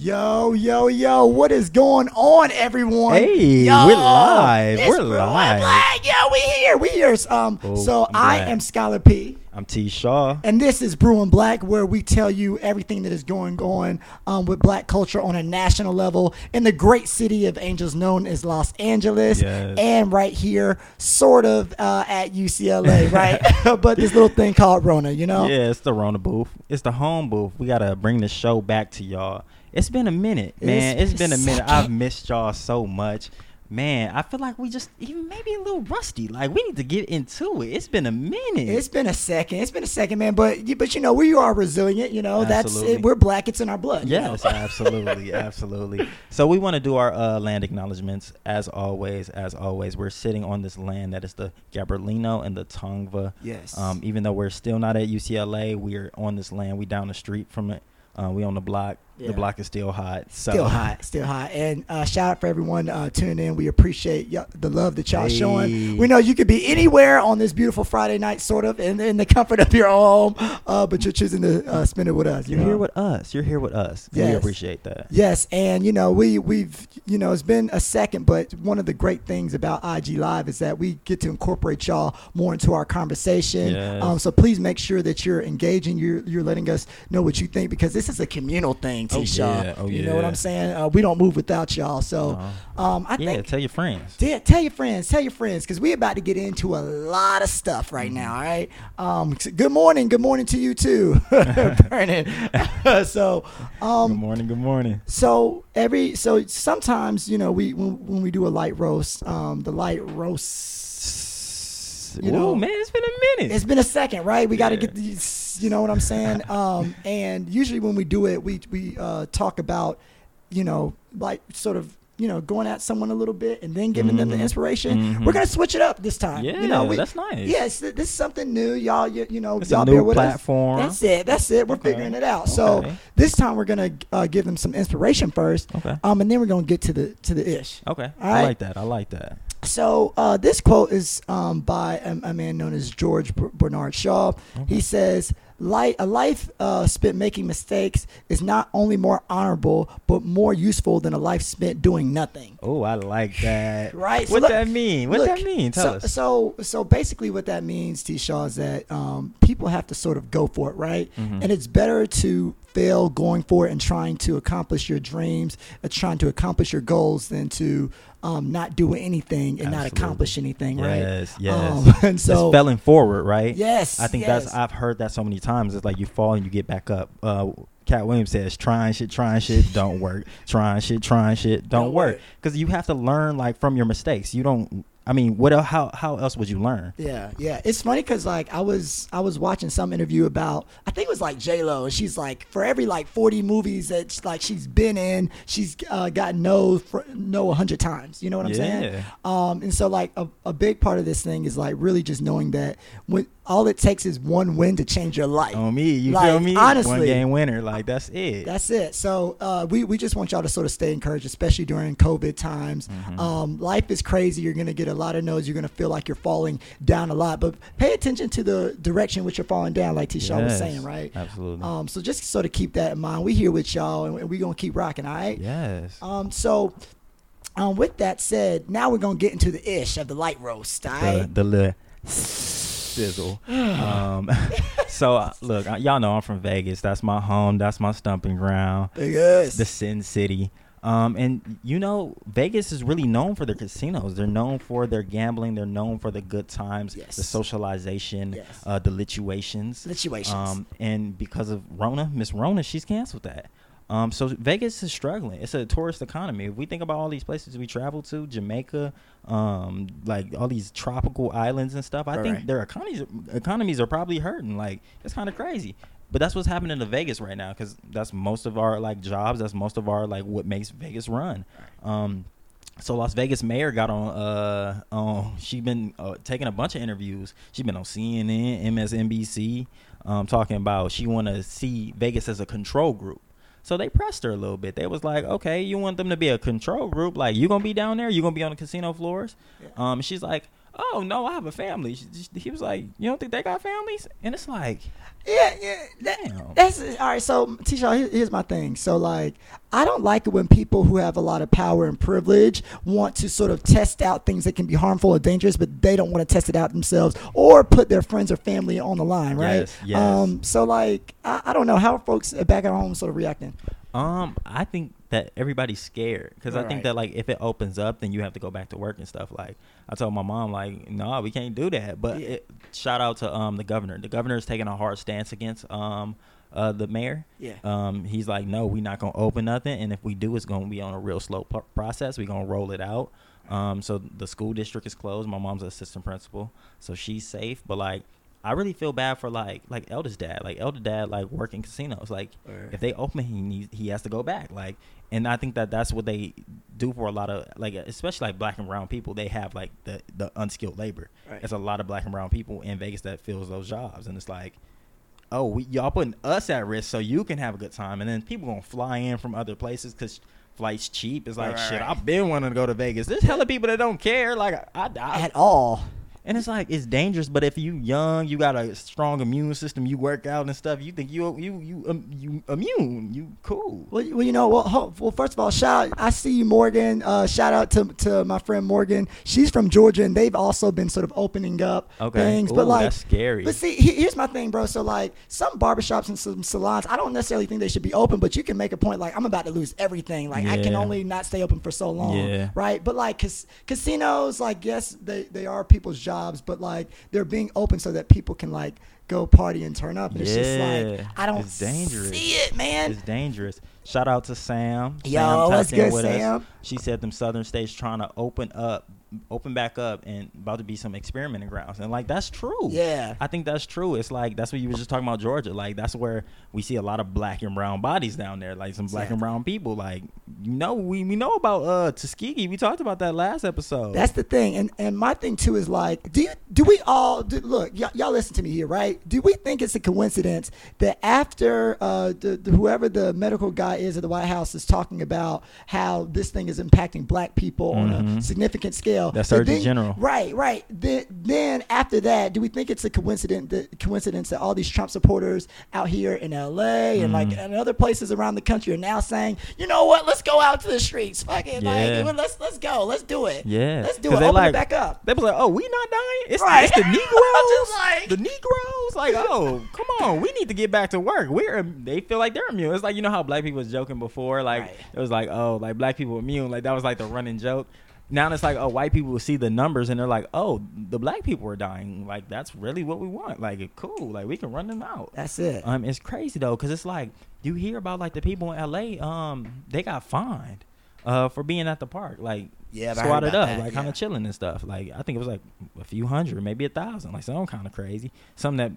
Yo, yo, yo, what is going on, everyone? Hey, Yo, we're live. We're live. Black. Yo, we here. We here. Um, Oh, so I'm I glad. am Scholar P. I'm T. Shaw. And this is Brewing Black, where we tell you everything that is going on um, with black culture on a national level in the great city of Angels known as Los Angeles. Yes. And right here, sort of uh, at UCLA, right? but this little thing called Rona, you know? Yeah, it's the Rona booth. It's the home booth. We gotta bring the show back to y'all. It's been a minute, man. It's it's been a minute. second. I've missed y'all so much. Man, I feel like we just even maybe a little rusty. Like we need to get into it. It's been a minute. It's been a second. It's been a second, man. But you- but you know we are resilient. You know that's it. We're black. It's in our blood. you know? Yes, absolutely, absolutely. So we want to do our uh, land acknowledgments as always. As always, we're sitting on this land that is the Gabrielino and the Tongva. Yes. Um, even though we're still not at UCLA, we're on this land. We down the street from it. Uh, we on the block. Yeah. The block is still hot. So. Still hot, still hot, and uh, shout out for everyone uh, tuning in. We appreciate y- the love that y'all Hey. showing. We know you could be anywhere on this beautiful Friday night, sort of, in, in the comfort of your home, uh, but you're choosing to uh, spend it with us. You You're know? here with us. You're here with us. We appreciate that. Yes, and you know we we've you know it's been a second, but one of the great things about IG Live is that we get to incorporate y'all more into our conversation. Yes. Um, so please make sure that you're engaging. You're you're letting us know what you think because this is a communal thing, Oh, yeah. Oh, you know what. I'm saying? Uh, we don't move without y'all. So um, I yeah, think. tell your friends. Yeah, tell your friends, tell your friends, because we're about to get into a lot of stuff right now. All right. Um, good morning, good morning to you too, Vernon. so, um, good morning. Good morning. so every so sometimes you know we when, when we do a light roast, um, the light roast. You know, man, it's been a minute. it's been a second, right? We got to get these. You know what I'm saying? Um, and usually when we do it, we we uh, talk about, you know, like sort of. You know, going at someone a little bit and then giving them the Mhm. inspiration. Mhm. We're gonna switch it up this time. yeah, you know, we, that's nice. Yes, th- this is something new, y'all. You, you know, It's y'all new bear with platform. us. That's it. That's it. We're Okay. figuring it out. So this time we're gonna uh, give them some inspiration first, Okay. um, and then we're gonna get to the to the ish. Okay. All I right. like that. I like that. So uh, this quote is um, by a, a man known as George Bernard Shaw. He says, "Light a life uh, spent making mistakes is not only more honorable but more useful than a life spent doing nothing." Oh, I like that. Right. So What look- that mean? What Look, that mean? Tell so, us. So, so basically, what that means, T. Shaw, is that um, people have to sort of go for it, right? Mhm. And it's better to fail going for it and trying to accomplish your dreams, and trying to accomplish your goals, than to um, not doing anything and not accomplish anything, right? Yes, yes. Um, and so, it's failing forward, right? yes, I think yes. that's I've heard that so many times. It's like you fall and you get back up. Uh, Katt Williams says, "Trying shit, trying shit, don't work. Trying shit, trying shit, don't, Don't work." work. Because you have to learn like from your mistakes. You don't. I mean, what? how how else would you learn? Yeah, yeah. It's funny because like I was I was watching some interview about I think it was like J Lo and she's like for every like forty movies that sh- like she's been in she's uh, got no for, no a hundred times. You know what I'm saying? Yeah. Um, and so like a, a big part of this thing is like really just knowing that when all it takes is one win to change your life. On me, you Like, feel me? honestly. one game winner, like that's it. That's it. So uh, we we just want y'all to sort of stay encouraged, especially during COVID times. Mm-hmm. Um, life is crazy. You're gonna get a lot of no's. You're gonna feel like you're falling down a lot, but pay attention to the direction which you're falling down, like T. Shaw was saying, right? Absolutely. Um, so just sort of keep that in mind. We here with y'all, and we're gonna keep rocking. All right. yes. Um. So. Um, with that said, now we're gonna get into the ish of the light roast. All the right. the little sizzle. um, so uh, look, uh, y'all know I'm from Vegas. That's my home. That's my stumping ground. Vegas, The Sin City. Um, and you know, Vegas is really known for their casinos. They're known for their gambling. They're known for the good times, Yes. the socialization, Yes. uh, the lituations. Situations. Um, and because of Rona, Miss Rona, she's canceled that. Um, so Vegas is struggling. It's a tourist economy. If we think about all these places we travel to, Jamaica, um, like all these tropical islands and stuff, I Right, think right. their economies economies are probably hurting. Like it's kind of crazy. But that's what's happening to Vegas right now because that's most of our like jobs. That's most of our like what makes Vegas run. Um, so Las Vegas mayor got on. Uh, on she been uh, taking a bunch of interviews. She's been on CNN, MSNBC, um, talking about she want to see Vegas as a control group. So they pressed her a little bit. They was like, "Okay, you want them to be a control group? Like you gonna be down there? You gonna be on the casino floors?" Um, she's like, oh no, I have a family. She, she- he was like, you don't think they got families? And it's like, Yeah, yeah. That, Damn. That's all right. So, Tisha, here, here's my thing. So, like, I don't like it when people who have a lot of power and privilege want to sort of test out things that can be harmful or dangerous, but they don't want to test it out themselves or put their friends or family on the line, right? Yes, yes. Um. So, like, I, I don't know how are folks back at home sort of reacting. Um, I think that everybody's scared because I Right. think that like if it opens up, then you have to go back to work and stuff. Like I told my mom, like, no, we can't do that. But Yeah. it, shout out to um the governor. The governor is taking a hard stance against um uh the mayor. Yeah. Um, he's like, no, we're not gonna open nothing, and if we do, it's gonna be on a real slow pro- process. We're gonna roll it out. Um, so the school district is closed. My mom's an assistant principal, so she's safe. But like, I really feel bad for like like Elder's dad. Like Elder dad, like working casinos. Like Right. if they open, he needs he has to go back. Like, and I think that that's what they do for a lot of like, especially like black and brown people. They have like the the unskilled labor. Right. There's a lot of black and brown people in Vegas that fills those jobs, and it's like. Oh, we, y'all putting us at risk so you can have a good time, and then people gonna fly in from other places because flights cheap. It's like Right, shit. I've been wanting to go to Vegas. There's hella people that don't care. Like I, I, At all. And it's like it's dangerous, but if you young, you got a strong immune system, you work out and stuff, you think you you you um, you immune, you cool. Well, you- well, you know, well, well, first of all, shout. I see you, Morgan. Uh, shout out to to my friend Morgan. She's from Georgia, and they've also been sort of opening up Okay. things. Ooh, but like, that's scary. But see, here's my thing, bro. So like, some barbershops and some salons, I don't necessarily think they should be open, but you can make a point like, I'm about to lose everything. Like, I can only not stay open for so long, Yeah. right? But like, cas- casinos, like, yes, they they are people's jobs, but like, they're being open so that people can like go party and turn up. And it's just like, Yeah. I don't It's dangerous. see it, man. It's dangerous. Shout out to Sam. Yo, Sam what's good, with us. Sam? She said them southern states trying to open up, open back up, and about to be some experimenting grounds. And like that's true. Yeah. I think that's true. It's like that's what you were just talking about Georgia. Like that's where we see a lot of black and brown bodies down there. Like some black and brown people. Like you know, we we know about uh Tuskegee. We talked about that last episode. That's the thing, and and my thing too is like, do you, do we all do, look? Y- y'all listen to me here, right? Do we think it's a coincidence that after uh, the, the, whoever the medical guy is at the White House is talking about how this thing is impacting black people on a Mhm. significant scale? That's that Surgeon then- General. right? Right. Then, then after that, do we think it's a coincidence that coincidence that all these Trump supporters out here in L.A. and like Mhm. and other places around the country are now saying, you know what? Let's go out to the streets. Fuck it, Yeah. like, let's let's go. Let's do it. Yeah, Let's do it. they Open like- it back up. They was like, "Oh, we not dying. It's, Right. it's the Negroes. like- the Negroes. Like, oh, come on, we need to get back to work. We're they feel like they're immune. It's like you know how black people was joking before. Like Right. it was like, oh, like black people immune. Like that was like the running joke. Now it's like, oh, white people will see the numbers and they're like, oh, the black people are dying. Like that's really what we want. Like cool. Like we can run them out. That's it. Um, it's crazy though, cause it's like you hear about like the people in LA. Um, they got fined, uh, for being at the park. Like Yeah, squatted up, that, like kind of chilling and stuff. Like I think it was like a few hundred, maybe a thousand. Like something kind of crazy. Something that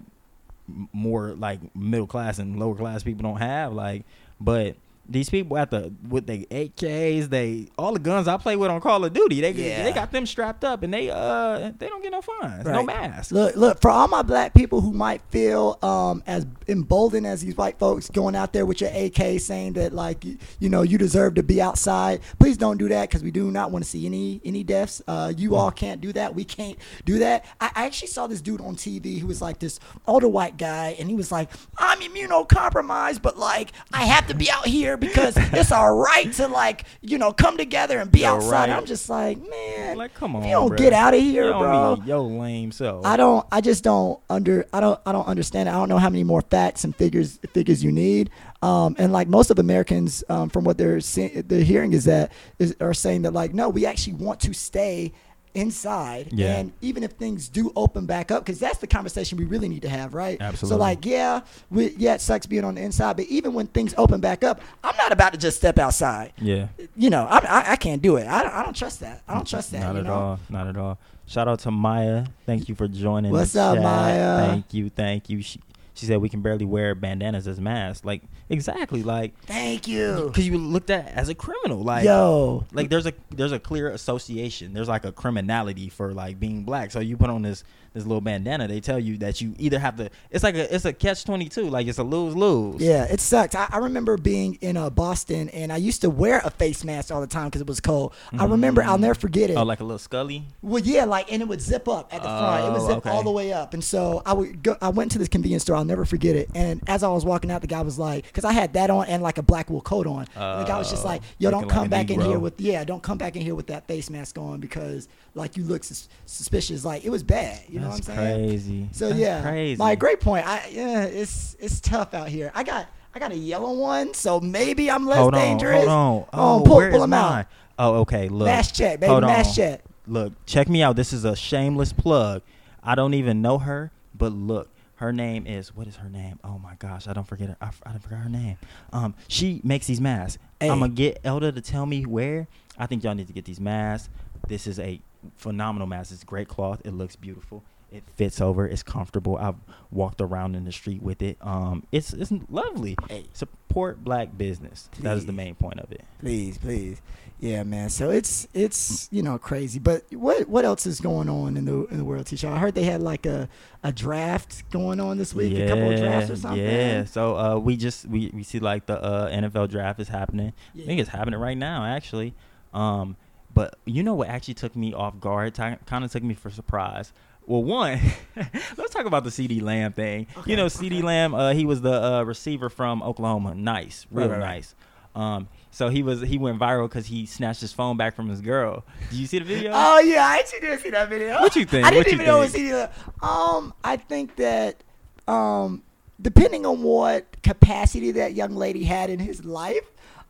more like middle class and lower class people don't have. Like, but. These people at the with the AKs, they all the guns I play with on Call of Duty, they Yeah. they got them strapped up and they uh they don't get no fines, no Right. mask. Look, look for all my black people who might feel um, as emboldened as these white folks going out there with your AK saying that like you, you know you deserve to be outside. Please don't do that because we do not want to see any any deaths. Uh, you all can't do that. We can't do that. I, I actually saw this dude on TV who was like this older white guy, and he was like, "I'm immunocompromised, but like I have to be out here because it's our right to like you know come together and be outside." right. I'm just like, man, Like, come on, you don't bruh. get out of here, You bro. Yo, lame self. I don't. I just don't under. I don't. I don't understand. it. I don't know how many more facts and figures figures you need. Um, and like most of Americans, um, from what they're seeing, they're hearing is that is are saying that like no, we actually want to stay inside. Yeah. And even if things do open back up, because that's the conversation we really need to have, right? Absolutely. So like, yeah, we, yeah, it sucks being on the inside, but even when things open back up, I'm not about to just step outside. Yeah. You know, I, I, I can't do it. I don't, I don't trust that. I don't trust that. Not at know? all. Not at all. Shout out to Maya. Thank you for joining. What's up, chat. Maya? Thank you. Thank you. She, she said we can barely wear bandanas as masks. Like exactly, like Thank you. because you looked at as a criminal. Like Yo. like there's a there's a clear association. There's like a criminality for like being black. So you put on this this little bandana. They tell you that you either have to. It's like a it's a catch twenty two. Like it's a lose lose. Yeah, it sucked. I, I remember being in uh, Boston, and I used to wear a face mask all the time because it was cold. I remember, I'll never forget it. Oh, like a little Scully. Well, yeah, like, and it would zip up at the front. It would Oh, zip okay. all the way up, and so I would go. I went to this convenience store. I'll never forget it. And as I was walking out, the guy was like, because I had that on and like a black wool coat on. and the guy was just Oh, like, "Yo, don't like come a back in here with yeah, don't come back in here with that face mask on because like you look sus- suspicious. Like it was bad. You know That's what I'm saying? crazy. So That's yeah, crazy. my great point. I yeah, it's it's tough out here. I got I got a yellow one, so maybe I'm less hold on, dangerous. hold on. Oh, pull, where pull is out. Oh, okay. Look, Mass check, baby. Hold Mass on. check. Look, check me out. This is a shameless plug. I don't even know her, but look, her name is what is her name? Oh my gosh, I don't forget her. I, I forgot her name. Um, she makes these masks. Hey. I'm gonna get Elda to tell me where. I think y'all need to get these masks. This is a phenomenal mask. It's great cloth. It looks beautiful. It fits over. It's comfortable. I've walked around in the street with it. Um, it's it's lovely. Hey. Support black business. That is the main point of it. Please, please. Yeah, man. So it's it's you know crazy. But what what else is going on in the in the world, teacher? I heard they had like a a draft going on this week, a couple of drafts or something. Yeah. So uh, we just we, we see like the uh, NFL draft is happening. I think it's happening right now actually. Um, but you know what actually took me off guard? kind of took me for surprise. Well, one, let's talk about the CeeDee Lamb thing. Okay, you know, CeeDee okay. Lamb, uh, he was the uh, receiver from Oklahoma. Nice, Right, real right, right. nice. Um, so he was he went viral because he snatched his phone back from his girl. Did you see the video? Oh yeah, I actually did see that video. What you think? I didn't What even know it was think? either. Um, I think that um, depending on what capacity that young lady had in his life.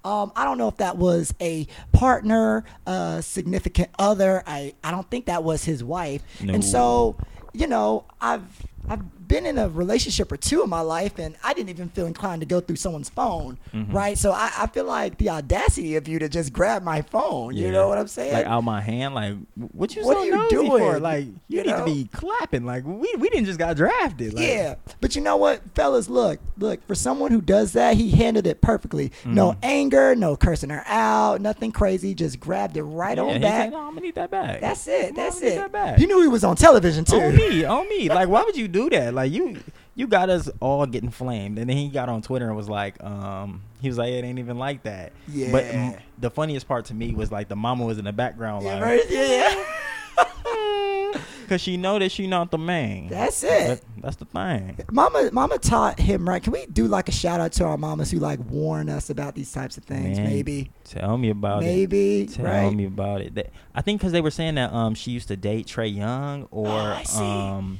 Um, I don't know if that was a partner, uh, significant other. I, I don't think that was his wife. No. And so, you know, I've I've been in a relationship or two in my life, and I didn't even feel inclined to go through someone's phone, Mhm. right? So I, I feel like the audacity of you to just grab my phone. You Yeah. know what I'm saying? Like out my hand, like what you What so are you doing? for? Like you, You need know? to be clapping. Like we we didn't just got drafted. Like, yeah, but you know what, fellas? Look, look. For someone who does that, he handled it perfectly. No Mhm. anger, no cursing her out, nothing crazy. Just grabbed it right yeah, on back. said, no, I'm gonna need that back. That's it. No, That's I'm need it. That. You knew he was on television too. on me, on me. Like why would you do that? Like you you got us all getting flamed, and then he got on Twitter and was like, um, he was like, it ain't even like that. But Yeah. mm, the funniest part to me was like the mama was in the background, Yeah, like, right? yeah. cause she know that she not the man. That's That- it. that's the thing. Mama, mama taught him right. Can we do like a shout out to our mamas who like warn us about these types of things? Man, Maybe, Tell me about it. maybe, Tell right? me about it. That, I think because they were saying that um she used to date Trae Young or Oh, I see. um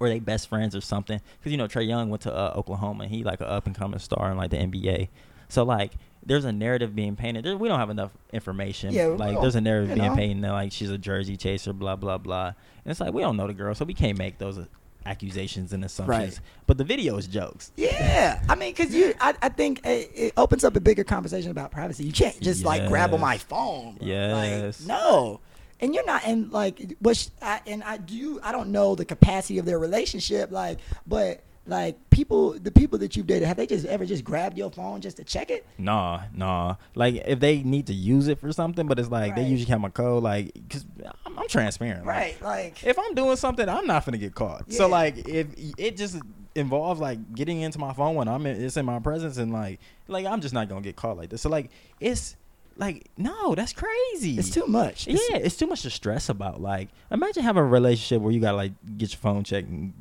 or they best friends or something. Because you know Trae Young went to uh, Oklahoma. and He like an up and coming star in like the NBA. So like there's a narrative being painted. There, we don't have enough information. Yeah, like don't, there's a narrative you being know. painted that like she's a jersey chaser, blah blah blah. And it's like we don't know the girl, so we can't make those uh, accusations and assumptions. Right. But the video is jokes. Yeah, I mean, cause you, I, I think it, it opens up a bigger conversation about privacy. You can't just like grab on my phone. bro. Yes. Like, no, and you're not. And like, which, I, and I do. I don't know the capacity of their relationship. Like, but like people, the people that you've dated, have they just ever just grabbed your phone just to check it? Nah, nah. Like if they need to use it for something, but it's like they usually have my code. Like, cause I'm, I'm transparent. Right. Like, if I'm doing something, I'm not gonna get caught. So like, if it just involves like getting into my phone when I'm in, it's in my presence, and like, like I'm just not gonna get caught like this. So like, it's like no, that's crazy. it's too much. Yeah, It's- it's too much to stress about. Like, imagine having a relationship where you gotta like get your phone checked. And,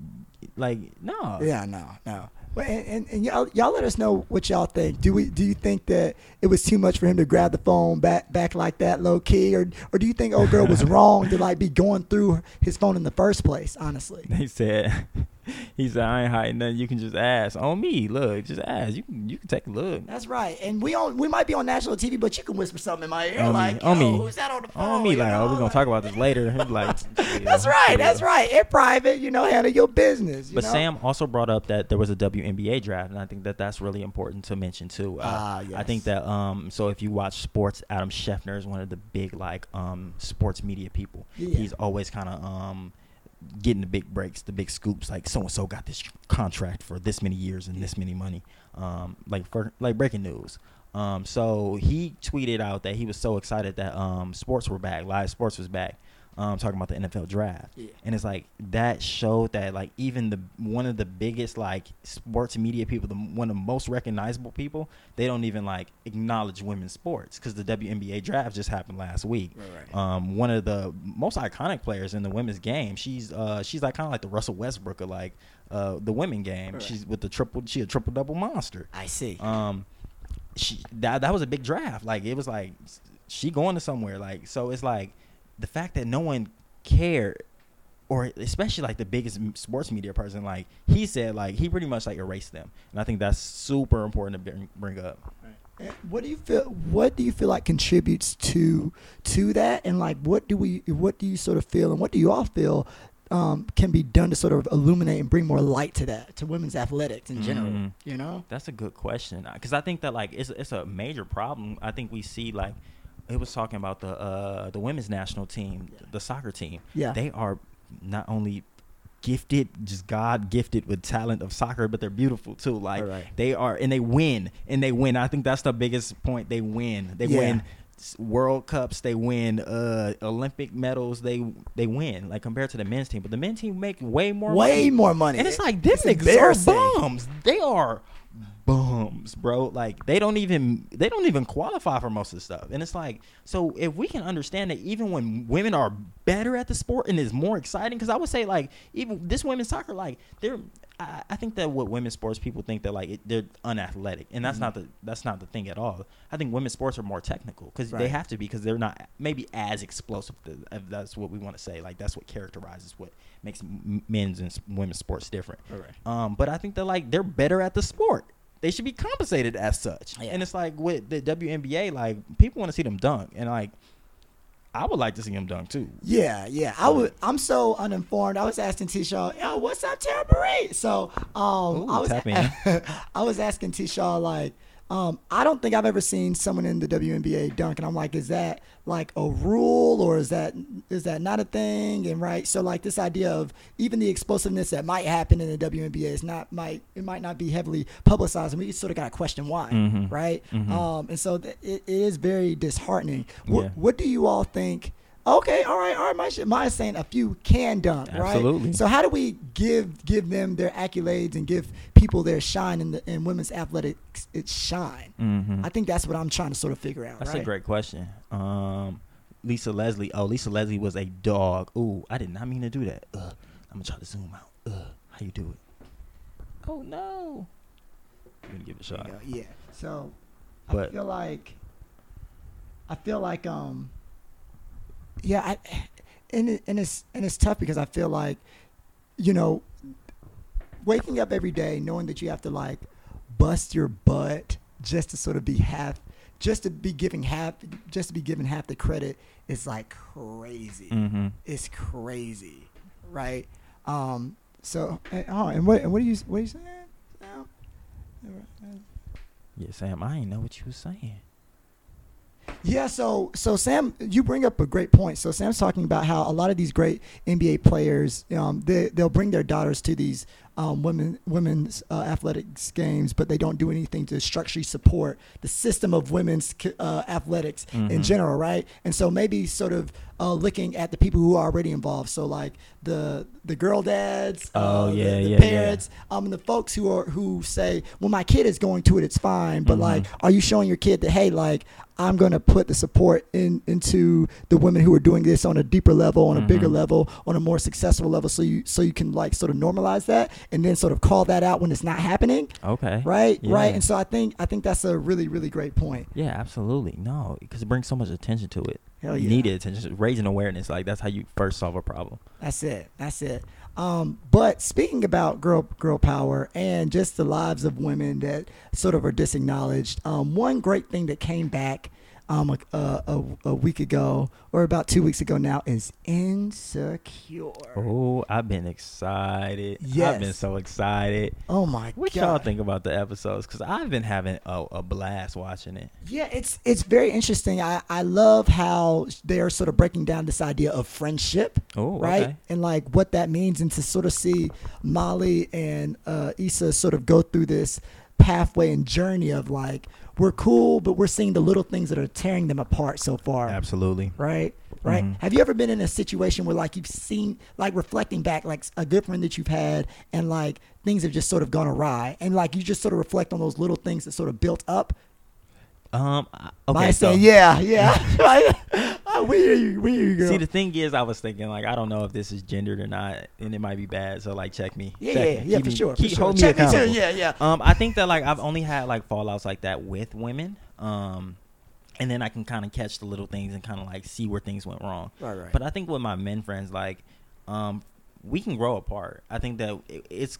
like, no. Yeah, no, no. Well, and, and, and y'all, y'all let us know what y'all think. Do we do you think that it was too much for him to grab the phone back back like that, low key, or or do you think old girl was wrong to like be going through his phone in the first place? Honestly, They said, he said, I ain't hiding nothing. You can just ask on me. Look, just ask. You can you can take a look. that's right. And we on we might be on national TV, but you can whisper something in my ear On me, on me. who's that on the phone? On me, You like, know, oh, we're gonna talk about this later. Like, That's right. yeah. That's right. In private, you know, handle your business. you But know? Sam also brought up that there was a WNBA draft, and I think that that's really important to mention too. Uh, Ah, I think that um, so if you watch sports, Adam Schefter is one of the big like um sports media people. Yeah. He's always kind of um getting the big breaks, the big scoops. Like so and so got this contract for this many years and this many money. Um, like for like breaking news. Um, so he tweeted out that he was so excited that um, sports were back, live sports was back. Um, talking about the NFL draft, Yeah. and it's like that showed that like even the one of the biggest like sports media people, the one of the most recognizable people, they don't even like acknowledge women's sports because the WNBA draft just happened last week. Right, right. Um, one of the most iconic players in the women's game. She's uh she's like kind of like the Russell Westbrook of like uh the women game. Right. She's with the triple. She a triple double monster. I see. Um, she that that was a big draft. Like it was like she going to somewhere. Like so, it's like the fact that no one cared, or especially like the biggest sports media person. Like he said, like he pretty much like erased them, and I think that's super important to bring, bring up. And What do you feel? What do you feel like contributes to to that? And like, what do we? What do you sort of feel? And what do you all feel um, can be done to sort of illuminate and bring more light to that to women's athletics in general? Mhm. You know? That's a good question because I think that like it's it's a major problem. I think we see like it was talking about the uh the women's national team, the soccer team. Yeah. they are not only gifted, just God gifted with talent of soccer, but they're beautiful too. Like Right, they are, and they win, and they win. I think that's the biggest point. They win. They Yeah. win. World Cups, they win uh, Olympic medals. They they win like compared to the men's team, but the men's team make way more Way money. more money. And it's like them niggas embarrassing. are bums. They are bums, bro. Like they don't even they don't even qualify for most of the stuff. And it's like so if we can understand that even when women are better at the sport and is more exciting, because I would say like even this women's soccer, like they're. I, I think that what women's sports people think that like it, they're unathletic, and that's mm-hmm. not the that's not the thing at all. I think women's sports are more technical because they have to be because they're not maybe as explosive. To, if that's what we want to say. Like that's what characterizes what makes men's and women's sports different. Alright. Um, but I think that like they're better at the sport. They should be compensated as such. Yeah. And it's like with the WNBA, like people want to see them dunk, and like I would like to see them dunk too. Yeah, yeah. I would. I'm so uninformed. I was asking T. Shaw, "Yo, what's up, Tara Marie?" So, um, Ooh, I was tap. I was asking T. Shaw like, um, I don't think I've ever seen someone in the WNBA dunk, and I'm like, is that like a rule or is that is that not a thing? And right, so like this idea of even the explosiveness that might happen in the WNBA is not might it might not be heavily publicized, and we sort of got to question why, Mhm. right? Mhm. Um, and so th- it, it is very disheartening. What, Yeah. what do you all think? Okay, all right, all right. My Maya's saying a few can dunk, right? Absolutely. So how do we give give them their accolades and give people their shine in the in women's athletics? Its shine. Mm-hmm. I think that's what I'm trying to sort of figure out. That's right? a great question. Um, Lisa Leslie. Oh, Lisa Leslie was a dog. Ooh, I did not mean to do that. Ugh. I'm gonna try to zoom out. Ugh. How you do it? Oh no. I'm gonna give it a shot. Yeah. So I But- feel like I feel like um yeah, I and it, and it's and it's tough because I feel like you know waking up every day knowing that you have to like bust your butt just to sort of be half just to be giving half just to be given half the credit is like crazy Mm-hmm. it's crazy, right? Um, so, and, oh, and what, and what are you, what are you saying? Now? Yeah, Sam. I ain't know what you was saying. Yeah, so so Sam, you bring up a great point. So Sam's talking about how a lot of these great NBA players, um, they they'll bring their daughters to these um, women women's uh, athletics games, but they don't do anything to structurally support the system of women's uh, athletics in Mhm. general, right? And so maybe sort of uh, looking at the people who are already involved. So like the the girl dads, Oh, uh, yeah, the, the yeah, yeah. parents, um, and the folks who are who say, well, my kid is going to it, it's fine, but Mhm. like, are you showing your kid that hey, like I'm going to put the support in into the women who are doing this on a deeper level, on a bigger Mhm. level, on a more successful level, so you so you can like sort of normalize that and then sort of call that out when it's not happening, Okay. right? Yeah. Right. And so I think I think that's a really really great point. Yeah, absolutely. No, because it brings so much attention to it. Hell yeah. Needed attention, raising awareness. Like that's how you first solve a problem. That's it. That's it. Um, but speaking about girl girl power and just the lives of women that sort of are disacknowledged, um, one great thing that came back um a, a, a week ago or about two weeks ago now is Insecure. Oh, I've been excited. Yes. I've been so excited. Oh my What god! y'all think about the episodes? Because I've been having a, a blast watching it. Yeah, it's it's very interesting. I I love how they're sort of breaking down this idea of friendship, Oh, right? okay. And like what that means, and to sort of see Molly and uh, Issa sort of go through this pathway and journey of like we're cool, but we're seeing the little things that are tearing them apart so far. Absolutely. Right, right. Mhm. Have you ever been in a situation where like you've seen, like reflecting back, like a good friend that you've had, and like things have just sort of gone awry, and like you just sort of reflect on those little things that sort of built up. Um. Okay, so yeah, yeah. We hear you. We hear you, girl. see, the thing is, I was thinking like I don't know if this is gendered or not, and it might be bad. So like, check me. yeah, Check yeah, me. yeah, Keep for me- sure. Keep for sure. hold me Check me too. accountable. Yeah, yeah. Um, I think that like I've only had like fallouts like that with women. Um, and then I can kind of catch the little things and kind of like see where things went wrong. Right, right. But I think with my men friends, like, um, we can grow apart. I think that it, it's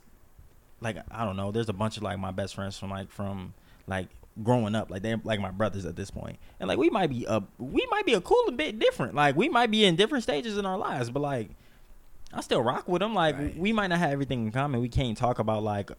like I don't know. There's a bunch of like my best friends from like from like growing up, like they're like my brothers at this point, and like we might be a we might be a cool bit different. Like we might be in different stages in our lives, but like I still rock with them. Like Right. we might not have everything in common. We can't talk about like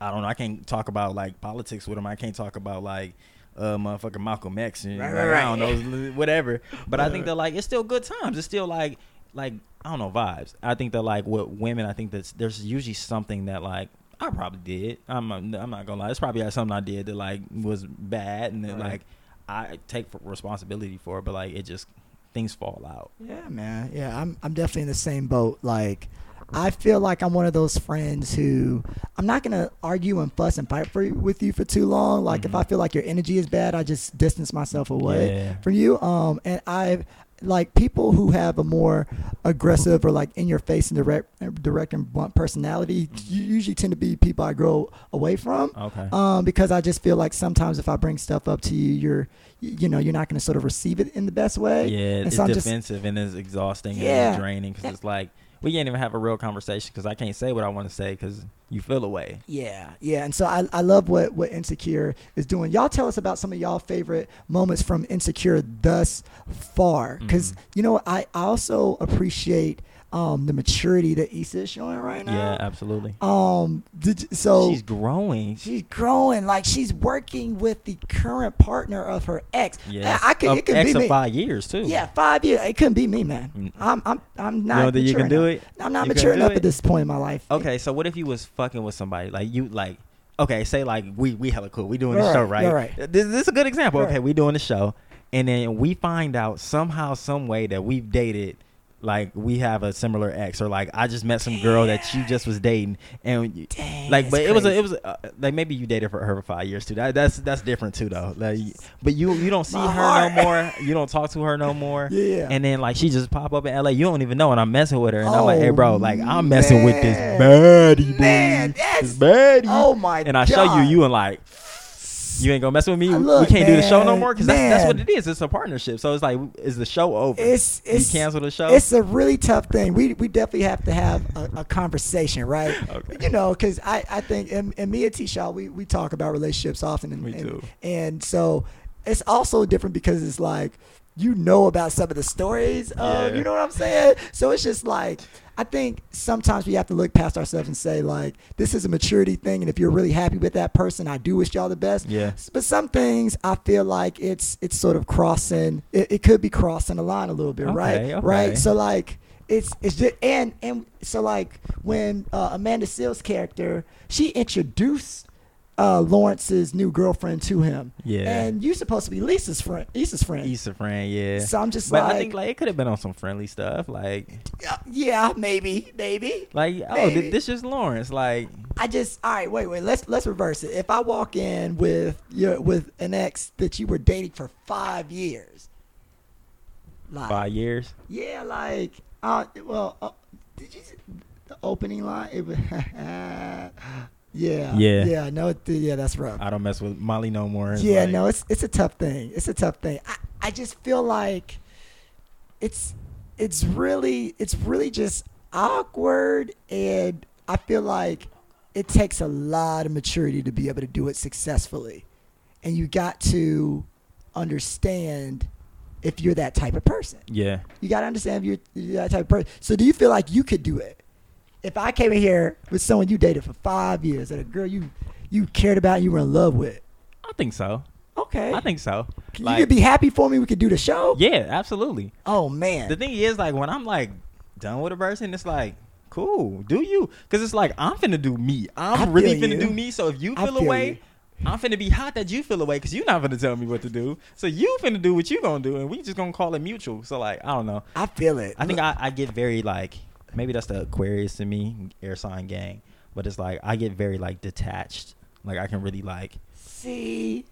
I don't know. I can't talk about like politics with them. I can't talk about like uh motherfucking Malcolm X and Right, like, right, I don't know whatever. But I think right. that like it's still good times. It's still like like I don't know vibes. I think that like with women, I think that there's usually something that like I probably did. I'm I'm not gonna lie. It's probably something I did that like was bad and that Right. like I take responsibility for. it, But like it just things fall out. Yeah, man. Yeah, I'm I'm definitely in the same boat. Like I feel like I'm one of those friends who I'm not gonna argue and fuss and fight for with you for too long. Like if Mhm. I feel like your energy is bad, I just distance myself away Yeah. from you. Um, and I've like people who have a more aggressive or like in your face and direct direct and blunt personality you usually tend to be people I grow away from Okay. um, because I just feel like sometimes if I bring stuff up to you, you're, you know, you're not going to sort of receive it in the best way. Yeah, And it's so I'm just- defensive and it's exhausting Yeah. and draining because it's like we can't even have a real conversation because I can't say what I want to say because you feel away. Yeah, yeah, and so I, I love what what Insecure is doing. Y'all tell us about some of y'all favorite moments from Insecure thus far, because Mhm. you know I also appreciate um the maturity that Issa is showing right now. Yeah, absolutely. Um, did you- so She's growing. she's growing like she's working with the current partner of her ex. Yeah, I, I could Of it could be me. five years too. Yeah, five years. It couldn't be me, man. Mm. I'm I'm I'm not. You don't think you can do enough. it? I'm not You mature enough at this point in my life. Okay, so what if you was fucking with somebody like you like? Okay, say like we we hella cool. We doing the show, right? right. This, this is a good example. Okay, we doing the show, and then we find out somehow, some way that we've dated. Like we have a similar ex, or like I just met some girl that you just was dating, and Dang, like, but it was a, it was a, uh, like maybe you dated for her for five years too. That that's that's different too though. Like, but you you don't see My her heart. no more. You don't talk to her no more. Yeah. And then like she just pop up in L.A. You don't even know, and I'm messing with her, and I'm like, hey Oh, bro, like I'm messing with this man. baddie. Man, this baddie. Oh my and I show you, you and like. You ain't gonna mess with me. Uh, we can't do the show no more because that's, that's what it is. It's a partnership. So it's like, is the show over? It's it's you cancel the show. It's a really tough thing. We we definitely have to have a, a conversation, right? Okay. You know, because I I think and, and me and T Shaw we we talk about relationships often, and, Me and, too. and so it's also different because it's like you know about some of the stories. Of, Yeah. You know what I'm saying? So it's just like. I think sometimes we have to look past ourselves and say like this is a maturity thing and if you're really happy with that person I do wish y'all the best Yeah. but some things I feel like it's it's sort of crossing. It, it could be crossing the line a little bit, right? Okay, okay. Right. So like it's it's just and and so like when uh, Amanda Seales' character she introduced uh, Lawrence's new girlfriend to him. Yeah. And you're supposed to be Lisa's friend. Lisa's friend. Issa friend, yeah. So I'm just but like, I think like it could have been on some friendly stuff, like yeah, yeah, maybe, maybe. like oh, Maybe. th- this is Lawrence, like I just all right. Wait, wait. Let's let's reverse it. If I walk in with your with an ex that you were dating for five years, like five years. yeah, like uh, well, uh, did you the opening line? It was yeah, Yeah. yeah. No, it, yeah, that's rough. I don't mess with Molly no more. It's yeah, like- no, it's it's a tough thing. It's a tough thing. I, I just feel like it's it's really it's really just awkward and I feel like it takes a lot of maturity to be able to do it successfully. And you got to understand if you're that type of person. Yeah. You got to understand if you're, you're that type of person. So do you feel like you could do it? If I came in here with someone you dated for five years, and a girl you you cared about, and you were in love with. I think so. Okay. I think so. you Like, could be happy for me. We could do the show. yeah, absolutely. Oh man. The thing is, like, when I'm like done with a person, it's like, cool, do you? Because it's like I'm finna do me. I'm really finna you. do me. So if you feel feel away, you. I'm finna be hot that you feel away because you're not finna tell me what to do. So you finna do what you gonna do, and we just gonna call it mutual. So like, I don't know. I feel it. I think Look, I, I get very like maybe that's the Aquarius in me, air sign gang, but it's like I get very like detached. Like I can really like see.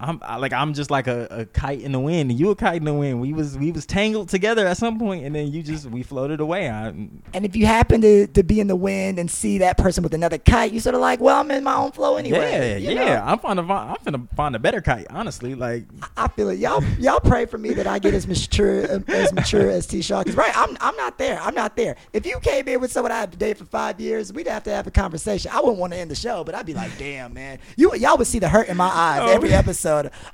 I'm I, like I'm just like a, a kite in the wind. and You a kite in the wind. We was we was tangled together at some point, and then you just we floated away. I, And if you happen to, to be in the wind and see that person with another kite, you sort of like, well, I'm in my own flow anyway. yeah, yeah. know? I'm find, I'm finna find a better kite. Honestly, like I feel it. Y'all, y'all pray for me that I get as mature um, as mature as T. Shaw. Cause right, I'm I'm not there. I'm not there. If you came in with someone I had to date for five years, we'd have to have a conversation. I wouldn't want to end the show, but I'd be like, damn, man, you y'all would see the hurt in my eyes Oh, every man.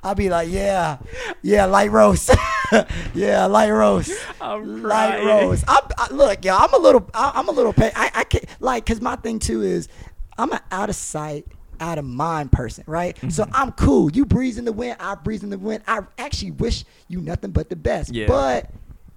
I'd be like, yeah, yeah, light roast, yeah, light roast. I'm light crying. roast. I, I, look, y'all, I'm a little, I, I'm a little. Pay, I, I can't like, cause my thing too is, I'm an out of sight, out of mind person, right? So Mm-hmm. I'm cool. You breeze in the wind, I breeze in the wind. I actually wish you nothing but the best. Yeah. But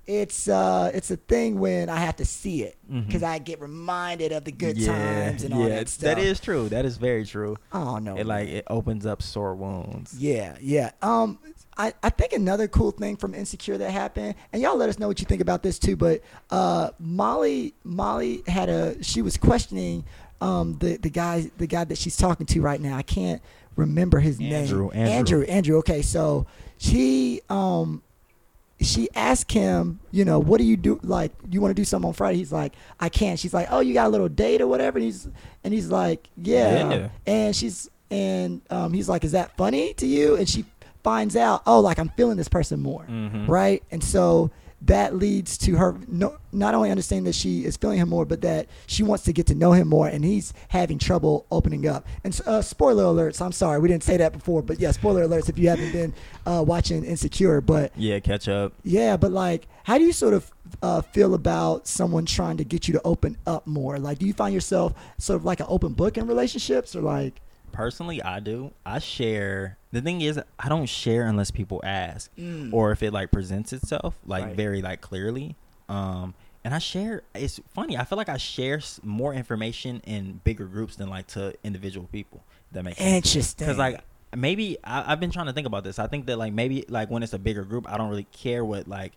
it's uh it's a thing when I have to see it because I get reminded of the good yeah, times and all yeah. that stuff. That is true. That is very true. Oh no. It like it opens up sore wounds. Yeah, yeah. Um, I, I think another cool thing from Insecure that happened, and y'all let us know what you think about this too. But uh, Molly Molly had a she was questioning um the the guy the guy that she's talking to right now. I can't remember his Andrew, name. Andrew. Andrew. Andrew. Okay, so she um she asked him, you know, what do you do? Like, you want to do something on Friday? He's like, I can't. She's like, oh, you got a little date or whatever. And he's and he's like, yeah. Yeah. And she's and um, he's like, is that funny to you? And she finds out, oh, like I'm feeling this person more, Mhm. right? And so that leads to her no, not only understanding that she is feeling him more, but that she wants to get to know him more, and he's having trouble opening up. And uh, spoiler alerts, I'm sorry, we didn't say that before, but yeah, spoiler alerts if you haven't been uh, watching Insecure. But Yeah, catch up. yeah, but like, how do you sort of uh, feel about someone trying to get you to open up more? Like, do you find yourself sort of like an open book in relationships, or like, Personally, I do. I share. The thing is, I don't share unless people ask, Mm. or if it like presents itself like Right. very like clearly. Um, and I share. It's funny. I feel like I share more information in bigger groups than like to individual people. That makes sense. interesting? Because like maybe I, I've been trying to think about this. I think that like maybe like when it's a bigger group, I don't really care what like.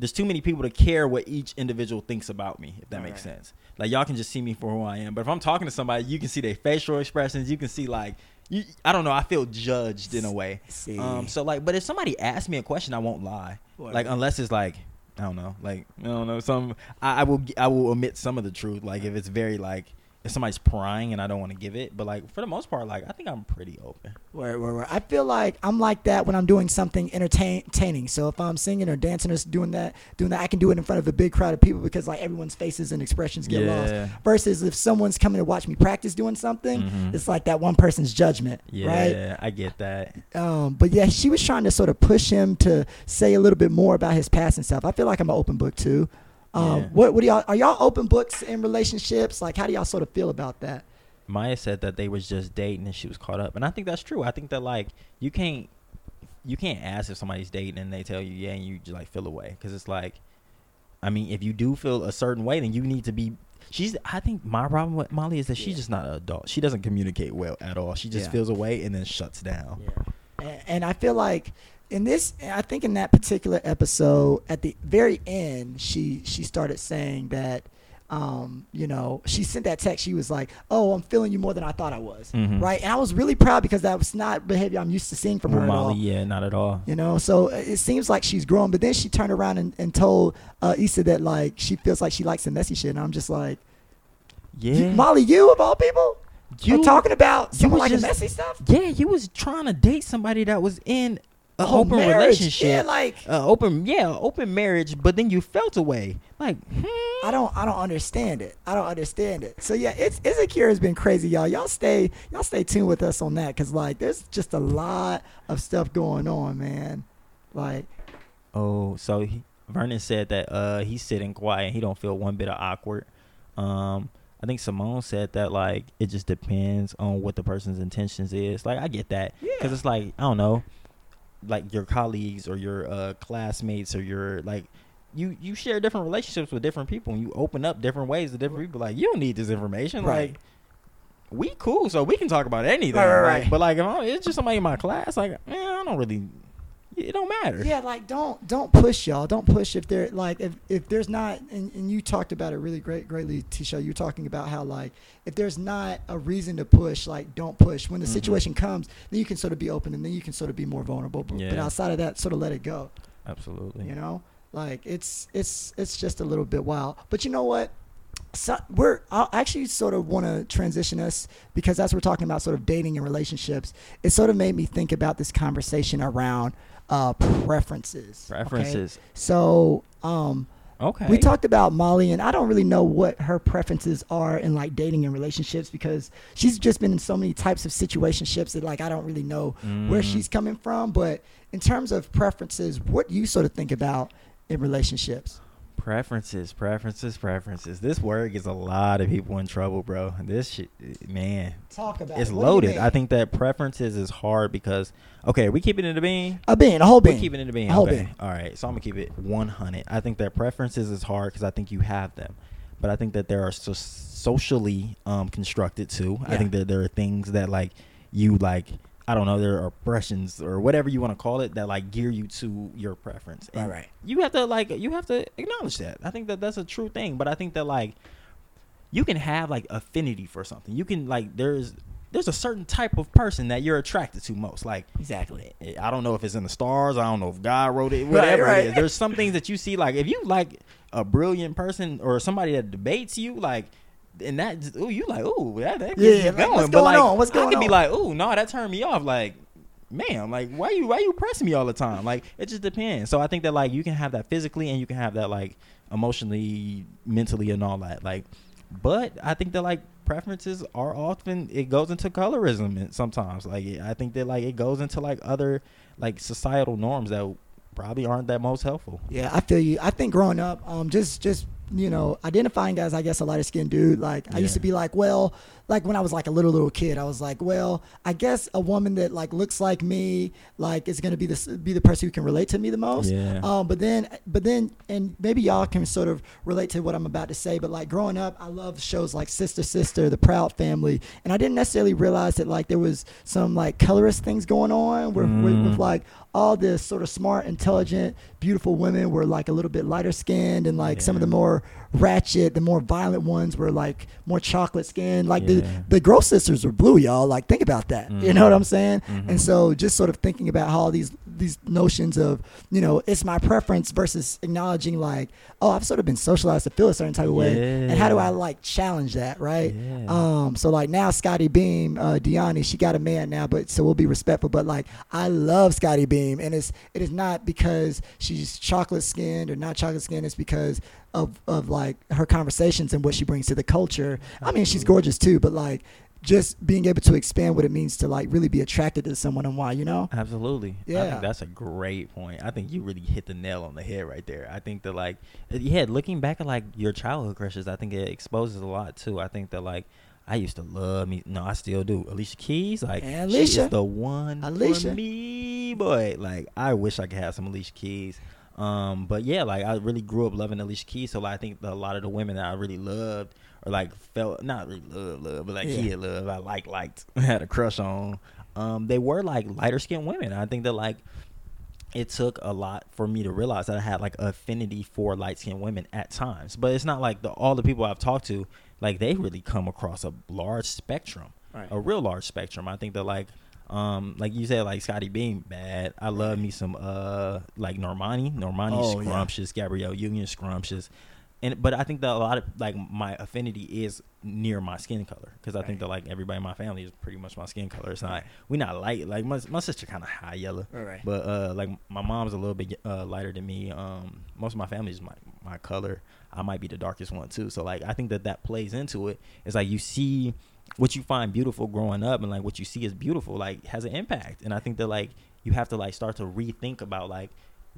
There's too many people to care what each individual thinks about me. If that makes Right. sense. Like y'all can just see me for who I am. But if I'm talking to somebody, you can see their facial expressions. You can see like you. I don't know. I feel judged in a way. See. Um. So like, but if somebody asks me a question, I won't lie. What? Like unless it's like. I don't know, like I don't know. Some I, I will I will omit some of the truth, like if it's very like if somebody's prying and I don't want to give it, but like for the most part, like I think I'm pretty open. Word, word, word. I feel like I'm like that when I'm doing something entertaining. So if I'm singing or dancing or doing that, doing that, I can do it in front of a big crowd of people because like everyone's faces and expressions get Yeah. lost. Versus if someone's coming to watch me practice doing something, Mhm. it's like that one person's judgment, Yeah, right? I get that. Um, but yeah, she was trying to sort of push him to say a little bit more about his past and stuff. I feel like I'm an open book too. Um, Yeah. what, what do y'all are y'all open books in relationships? Like, how do y'all sort of feel about that? Maya said that they was just dating and she was caught up, and I think that's true. I think that like you can't you can't ask if somebody's dating and they tell you yeah, and you just like feel away because it's like, I mean, if you do feel a certain way, then you need to be. She's. I think my problem with Molly is that she's just not an adult. She doesn't communicate well at all. She just Yeah. feels away and then shuts down. And, and I feel like in this, I think in that particular episode, at the very end, she she started saying that, um, you know, she sent that text. She was like, "Oh, I'm feeling you more than I thought I was," Mhm. right? And I was really proud because that was not behavior I'm used to seeing from her at all. Molly, yeah, not at all. You know, so uh, it seems like she's grown. But then she turned around and, and told uh, Issa that like she feels like she likes the messy shit. And I'm just like, Yeah, Molly, you of all people, you You- talking about you someone liking just- messy stuff? Yeah, you was trying to date somebody that was in an Oh, open marriage. relationship, Yeah, like uh, open yeah, open marriage, but then you felt away. Like, hmm, I don't I don't understand it. I don't understand it. So yeah, it's insecure has been crazy, y'all. Y'all stay y'all stay tuned with us on that because like there's just a lot of stuff going on, man. Like Oh, so he, Vernon said that uh he's sitting quiet. He don't feel one bit of awkward. Um, I think Simone said that like it just depends on what the person's intentions is. Like I get that because Yeah. it's like I don't know, like your colleagues or your uh classmates or your like. You, you share different relationships with different people and you open up different ways to different people. Like you don't need this information. Right. Like we cool, so we can talk about anything. Right, right, right. But like if I, it's just somebody in my class, like man, I don't really. It don't matter. Yeah, like don't don't push y'all. Don't push if there like if if there's not and, and you talked about it really great greatly, Tisha. You're talking about how like if there's not a reason to push, like don't push. When the Mhm. situation comes, then you can sort of be open and then you can sort of be more vulnerable. But, but outside of that, sort of let it go. Absolutely. You know, like it's it's it's just a little bit wild. But you know what? So we're I actually sort of want to transition us because as we're talking about sort of dating and relationships, it sort of made me think about this conversation around uh, preferences. okay? Preferences. So um, Okay. we talked about Molly, and I don't really know what her preferences are in like dating and relationships because she's just been in so many types of situationships that like I don't really know where Mm. she's coming from. But in terms of preferences, what do you sort of think about in relationships? Preferences, preferences, preferences. This word gets a lot of people in trouble, bro. This shit, man, Talk about it's it. What do you loaded. I think that preferences is hard because, okay, we keeping it a bean. a bean, a whole We bean. keeping it a bean. A whole okay. bean. All right. So I'm gonna keep it 100. I think that preferences is hard because I think you have them, but I think that there are so socially um, constructed too. I think that there are things that like you like. I don't know. There are oppressions or whatever you want to call it that like gear you to your preference. Right, And right. You have to like you have to acknowledge that. I think that that's a true thing. But I think that like you can have like affinity for something. You can like there's there's a certain type of person that you're attracted to most. Like Exactly. Eh, eh, I don't know if it's in the stars. I don't know if God wrote it. Whatever right. it is, there's some things that you see. Like if you like a brilliant person or somebody that debates you, like. And that, ooh, you like, ooh, that, that Yeah, like, going. what's but going like, on? What's I going could be like, ooh, no, that turned me off. Like, man, like, why you, why you pressing me all the time? Like, it just depends. So I think that like you can have that physically and you can have that like emotionally, mentally, and all that. Like, but I think that like preferences are often it goes into colorism and sometimes. Like, I think that like it goes into like other like societal norms that probably aren't that most helpful. Yeah, I feel you. I think growing up, um, just just you know, identifying as I guess a lighter skinned dude. Like I used to be like, well, like when I was like a little little kid, I was like, well, I guess a woman that like looks like me, like is gonna be the be the person who can relate to me the most. Yeah. Um, but then, but then, and maybe y'all can sort of relate to what I'm about to say. But like growing up, I loved shows like Sister Sister, The Proud Family, and I didn't necessarily realize that like there was some like colorist things going on with, with, Mm. with like all the sort of smart, intelligent, beautiful women were like a little bit lighter skinned, and like some of the more ratchet, the more violent ones were like more chocolate skin. Like the Yeah. the Gross sisters were blue, y'all. Like think about that. You know what I'm saying? Mhm. And so just sort of thinking about how all these these notions of you know it's my preference versus acknowledging like oh I've sort of been socialized to feel a certain type of way, and how do I like challenge that, right? Yeah. Um, so like now Scottie Beam, uh, Deani, she got a man now, but so we'll be respectful. But like I love Scottie Beam, and it's it is not because she's chocolate skinned or not chocolate skinned. It's because of of like her conversations and what she brings to the culture. I mean, she's gorgeous too, but like just being able to expand what it means to like really be attracted to someone and why, you know? Absolutely. I Yeah. think that's a great point. I think you really hit the nail on the head right there. I think that like uh, yeah, looking back at like your childhood crushes, I think it exposes a lot too. I think that like I used to love me. No, I still do. Alicia Keys, like Alicia. is the one Alicia. for me, boy. Like I wish I could have some Alicia Keys. Um, but yeah, like I really grew up loving Alicia Keys, so like, I think that a lot of the women that I really loved or like felt not really love love, but like Yeah. kid love, I like liked, had a crush on. Um, they were like lighter skinned women. I think that like it took a lot for me to realize that I had like affinity for light skinned women at times. But it's not like the all the people I've talked to, like they really come across a large spectrum. Right. A real large spectrum. I think that like um like you said, like Scottie Beam, bad. I love me some uh like Normani. Normani Oh, yeah. scrumptious, Gabrielle Union scrumptious. and but I think that a lot of like my affinity is near my skin color because I think that like everybody in my family is pretty much my skin color. It's not Right. we not light like my my sister kind of high yellow, Right, right. but uh like my mom's a little bit uh, lighter than me. Um, most of my family is my my color. I might be the darkest one too. So like I think that that plays into it. It's like you see what you find beautiful growing up and like what you see is beautiful like has an impact. And I think that like you have to like start to rethink about like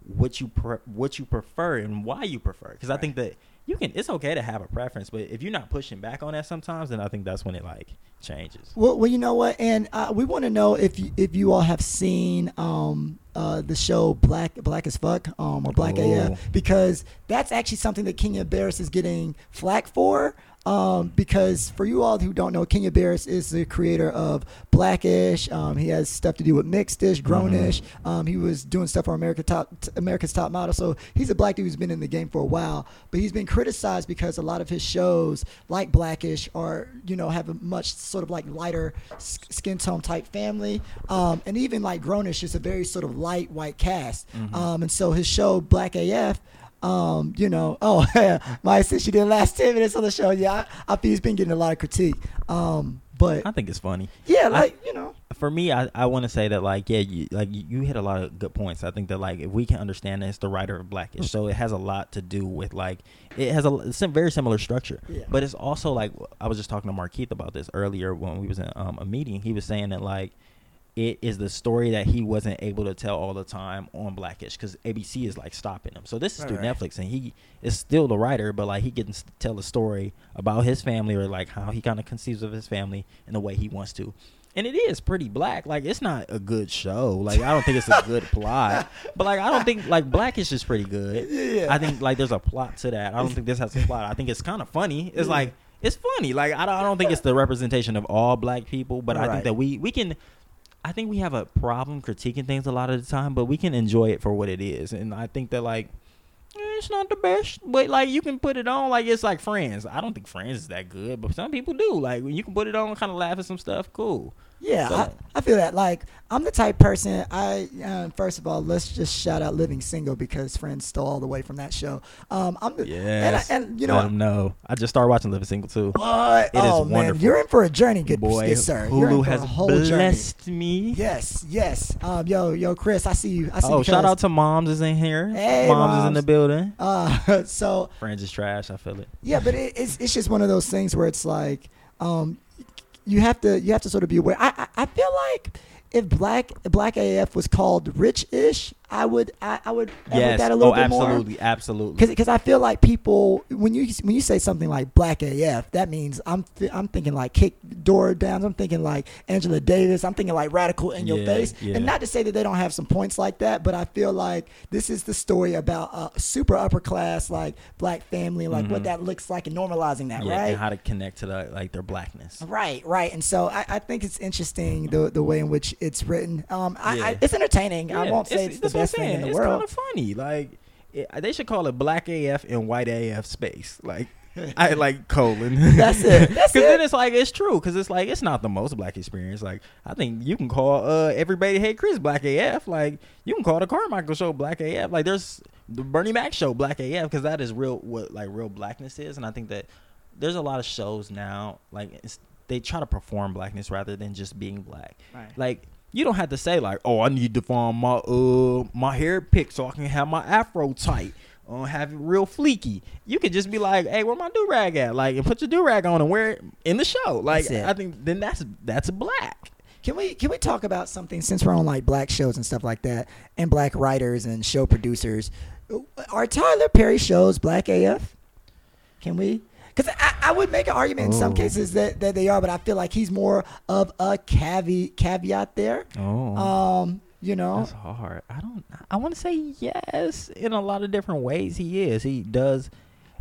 what you pre- what you prefer and why you prefer because I think that you can it's okay to have a preference but if you're not pushing back on that sometimes then I think that's when it like changes. Well, well, you know what, and uh, we want to know if you, if you all have seen um, uh, the show Black Black as Fuck um, or Black Oh. AF because that's actually something that Kenya Barris is getting flack for. Um, because for you all who don't know, Kenya Barris is the creator of Blackish. Um, he has stuff to do with Mixedish, Grownish. Um, he was doing stuff for America Top America's Top Model. So he's a black dude who's been in the game for a while. But he's been criticized because a lot of his shows, like Blackish, are you know have a much sort of like lighter skin tone type family. Um, and even like Grownish is a very sort of light white cast. Um, and so his show Black AF. Um, you know, oh, Maya said she did the last 10 minutes on the show. Yeah, I, I feel he's been getting a lot of critique. Um, but I think it's funny. yeah, I- like, you know, for me, I, I want to say that like yeah, you, like you, hit a lot of good points. I think that like if we can understand that it's the writer of Blackish, so it has a lot to do with like it has a very similar structure, Yeah. but it's also like I was just talking to Markeith about this earlier when we was in um, a meeting. He was saying that like it is the story that he wasn't able to tell all the time on Blackish because ABC is like stopping him. So this is Right, through right. Netflix, and he is still the writer, but like he can tell a story about his family or like how he kind of conceives of his family in the way he wants to. And it is pretty black. Like it's not a good show. Like I don't think it's a good plot. But like I don't think like Blackish is pretty good. Yeah. I think like there's a plot to that. I don't think this has a plot. I think it's kind of funny. It's Yeah. like it's funny. Like I don't, I don't think it's the representation of all black people, but I think that we we can. I think we have a problem critiquing things a lot of the time, but we can enjoy it for what it is. And I think that like eh, it's not the best, but like you can put it on like it's like Friends. I don't think Friends is that good, but some people do. Like when you can put it on, kind of laugh at some stuff. Cool. Yeah, So- I, I feel that. Like, I'm the type person. I uh, first of all, let's just shout out Living Single because Friends stole all the way from that show. Um, I'm the Yes. and, I, and you know Let what? 'em know. I just started watching Living Single too. What? It oh man, wonderful. you're in for a journey, good, Boy, good sir. Hulu has whole journey. blessed me. Yes, yes. Um, yo, yo, Chris, I see you. I see Oh, you. shout out to Moms is in here. Hey, Moms, is in the building. Uh, so Friends is trash. I feel it. yeah, but it, it's it's just one of those things where it's like, um, you have to you have to sort of be aware. I I, I feel like if black black AF was called rich-ish, I would I, I would Yes. that a little oh, bit more. absolutely, absolutely. Because I feel like people when you when you say something like Black AF, that means I'm th- I'm thinking like kick door downs. I'm thinking like Angela Davis. I'm thinking like radical in your Yeah, face. yeah. And not to say that they don't have some points like that, but I feel like this is the story about a super upper class like black family, like what Mhm. that looks like, and normalizing that, yeah, right? and how to connect to the like their blackness. Right, right, and so I, I think it's interesting the the way in which it's written. Um, I, I, it's entertaining. I won't say it's, the that's what I'm best thing in the it's world. kind of funny. Like it, they should call it Black AF and White AF space. Like I like colon. That's it. That's Because then it's like it's true. Because it's like it's not the most black experience. Like I think you can call uh everybody hate Chris Black AF. Like you can call the Carmichael show Black AF. Like there's the Bernie Mac show Black AF because that is real what like real blackness is. And I think that there's a lot of shows now like it's, they try to perform blackness rather than just being black. Right. Like you don't have to say like, oh, I need to find my uh my hair picked so I can have my afro tight. Uh, have it real fleeky. You could just be like, "Hey, where my do rag at?" Like, and put your do rag on and wear it in the show. Like, I think then that's that's black. Can we can we talk about something since we're on like black shows and stuff like that, and black writers and show producers? Are Tyler Perry shows black AF? Can we? Because I, I would make an argument in some Oh. cases that, that they are, but I feel like he's more of a caveat caveat there. Oh, Um, you know, that's hard. I don't. I want to say yes in a lot of different ways. He is. He does.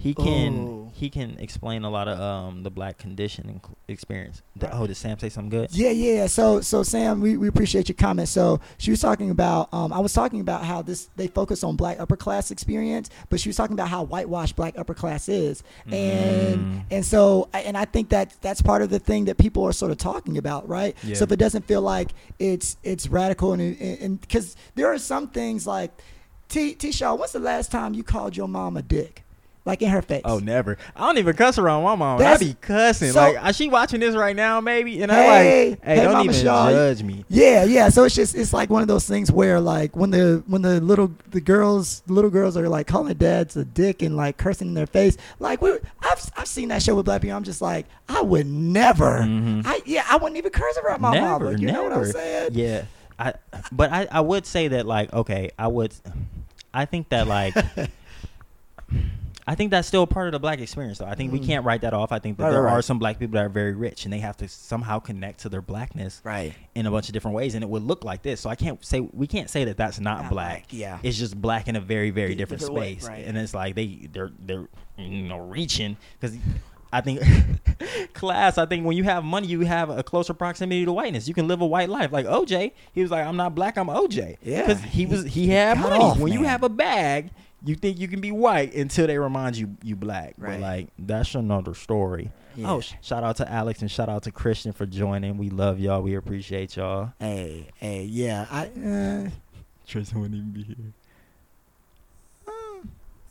He can. Oh. He can explain a lot of um the black condition experience. The- oh, did Sam say something good? Yeah, yeah. So, so Sam, we, we appreciate your comment. So she was talking about, um, I was talking about how this they focus on black upper class experience, but she was talking about how whitewashed black upper class is, and Mm. and so and I think that that's part of the thing that people are sort of talking about, right? Yeah. So if it doesn't feel like it's it's radical and and because there are some things like T T Shaw, when's the last time you called your mom a dick? Like in her face. Oh, never. I don't even cuss around my mom. I be cussing. so- like, is she watching this right now, maybe? And I'm Hey, like, hey, hey, don't Mama even Shaw. judge me. Yeah, yeah. So it's just it's like one of those things where like when the when the little the girls little girls are like calling their dads a dick and like cursing in their face. Like we I've I've seen that show with black people. I'm just like I would never. Mhm. I yeah I wouldn't even curse around my mom. never, Like, you never. know what I'm saying? Yeah, I. But I, I would say that like, okay, I would. I think that like. I think that's still part of the black experience, though. I think we Mm. can't write that off. I think that Right, there right, are some black people that are very rich, and they have to somehow connect to their blackness Right. in a bunch of different ways, and it would look like this. So I can't say we can't say that that's not, Not black. yeah. it's just black in a very very Di- different, different way, space, right. and it's like they they're they're you know reaching because. I think class. I think when you have money, you have a closer proximity to whiteness. You can live a white life. Like OJ, he was like, "I'm not black, I'm OJ." Yeah. because he was he had money. off, when you have a bag, you think you can be white until they remind you you black. Right. But like that's another story. Yeah. Oh, sh- shout out to Alex and shout out to Christian for joining. We love y'all. We appreciate y'all. Hey, hey, yeah. I uh, Tristan wouldn't even be here. uh,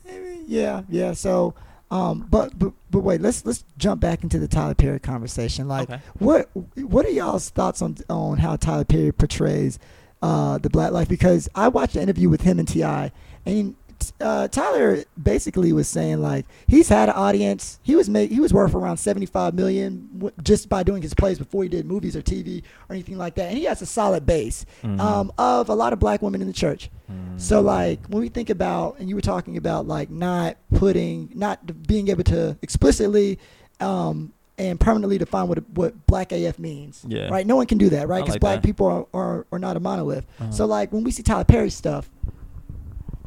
maybe, yeah, yeah. So, um, but but but wait, let's let's jump back into the Tyler Perry conversation. Like, Okay. what what are y'all's thoughts on on how Tyler Perry portrays uh, the black life? Because I watched an interview with him and T.I., and uh, Tyler basically was saying like he's had an audience. He was make, he was worth around seventy five million w- just by doing his plays before he did movies or TV or anything like that. And he has a solid base Mhm. um, of a lot of black women in the church. Mm. So like when we think about, and you were talking about like not putting, not being able to explicitly um, and permanently define what what black AF means. Yeah. Right. No one can do that, right? Because like black that. people are, are are not a monolith. Uh-huh. So like when we see Tyler Perry stuff,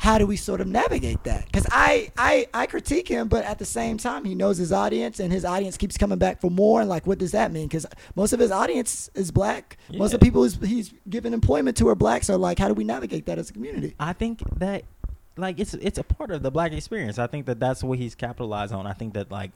how do we sort of navigate that? Because I, I I critique him, but at the same time, he knows his audience, and his audience keeps coming back for more. And like, what does that mean? Because most of his audience is black. Most of the people he's, he's given employment to are black. So like, how do we navigate that as a community? I think that like it's it's a part of the black experience. I think that that's what he's capitalized on. I think that like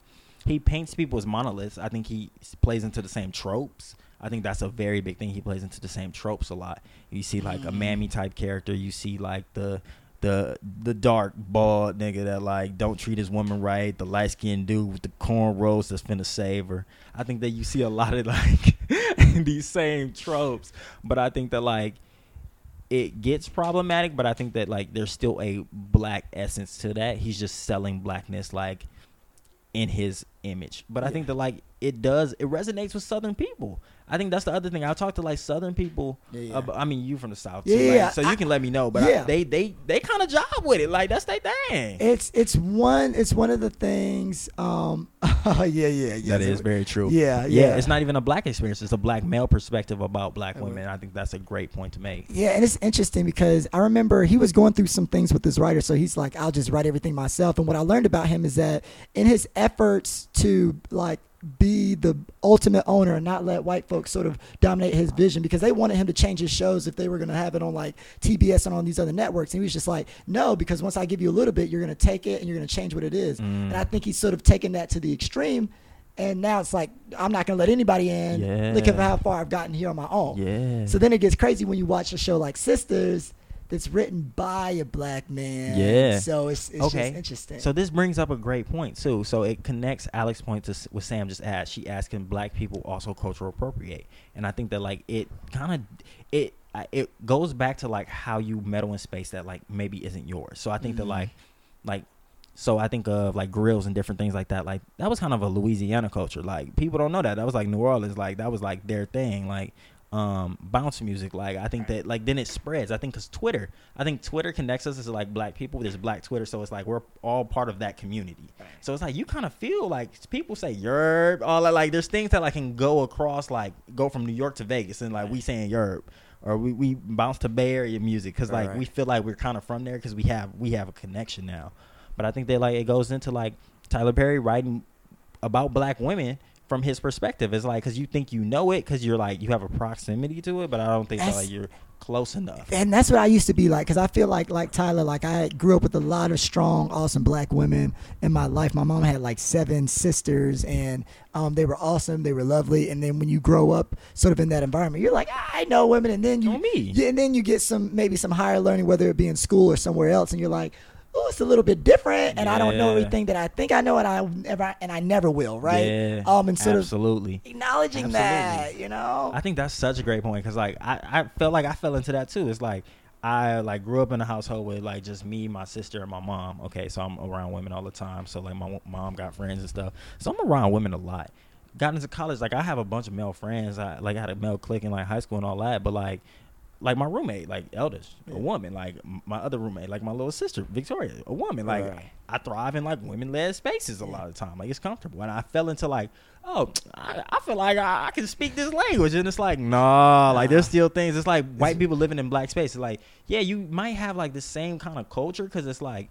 he paints people as monoliths. I think he plays into the same tropes. I think that's a very big thing. He plays into the same tropes a lot. You see like a Mhm. mammy type character. You see like the the the dark bald nigga that like don't treat his woman right. The light skinned dude with the cornrows that's finna save her. I think that you see a lot of like these same tropes. But I think that like it gets problematic, but I think that like there's still a black essence to that. He's just selling blackness like in his image. But I Yeah. think that like it does it resonates with southern people. I think that's the other thing. I talk to like southern people. Yeah, yeah. ab- I mean, you from the south, too, yeah, like, so you I- can let me know. But I- yeah. they they they kind of job with it. Like that's their thing. It's it's one it's one of the things. Um, yeah, yeah, yeah. that is very true. Yeah, yeah. It's not even a black experience. It's a black male perspective about black Uh, women. I think that's a great point to make. Yeah, and it's interesting because I remember he was going through some things with his writer, so he's like, I'll just write everything myself. And what I learned about him is that in his efforts to like be the ultimate owner and not let white folks sort of dominate his vision because they wanted him to change his shows if they were going to have it on like TBS and on these other networks. And he was just like, no, because once I give you a little bit, you're going to take it and you're going to change what it is. Mm. And I think he's sort of taken that to the extreme. And now it's like, I'm not going to let anybody in. Look at how far I've gotten here on my own. Yeah. So then it gets crazy when you watch a show like Sistas that's written by a black man. Yeah. So it's, it's Okay. just interesting. So this brings up a great point too. So it connects Alex's point to what Sam just asked. She asked, "Can black people also cultural appropriate?" And I think that like it kind of it it goes back to like how you meddle in space that like maybe isn't yours. So I think that Mhm. like like so I think of like grills and different things like that. Like that was kind of a Louisiana culture. Like people don't know that. That was like New Orleans. Like that was like their thing. Like um bounce music like i think that like then it spreads. I think because twitter i think twitter connects us as like black people. There's black twitter so it's like we're all part of that community. So it's like you kind of feel like people say yerb all that like there's things that like can go across like go from new york to vegas and like we saying yerb or we, we bounce to bay area music because like right. we feel like we're kind of from there because we have we have a connection now. But i think that like it goes into like tyler perry writing about black women from his perspective. It's like because you think you know it because you're like you have a proximity to it, but I don't think that like you're close enough. and that's what I used to be like, because I feel like, like Tyler, like I grew up with a lot of strong, awesome black women in my life. My mom had like seven sisters, and um, they were awesome, they were lovely. And then when you grow up, sort of in that environment, you're like, I know women, and then you, Know me. yeah, and then you get some maybe some higher learning, whether it be in school or somewhere else, and you're like. Oh, it's a little bit different, and I don't know everything that I think I know, and I never and I never will, right? Yeah, um, and sort absolutely. of acknowledging that, you know. I think that's such a great point because like I, I felt like I fell into that too. It's like I like grew up in a household with like just me, my sister, and my mom. Okay, so I'm around women all the time. So like my mom got friends and stuff. So I'm around women a lot. Got into college, like I have a bunch of male friends. I like I had a male clique in like high school and all that. But like like my roommate, like Elders, Yeah. a woman. Like my other roommate, like my little sister, Victoria, a woman. Like Right. I thrive in like women led spaces a lot of the time. Like it's comfortable. And I fell into like, oh, I, I feel like I, I can speak this language. And it's like, nah, like there's still things. It's like white people living in black spaces. Like, yeah, you might have like the same kind of culture because it's like,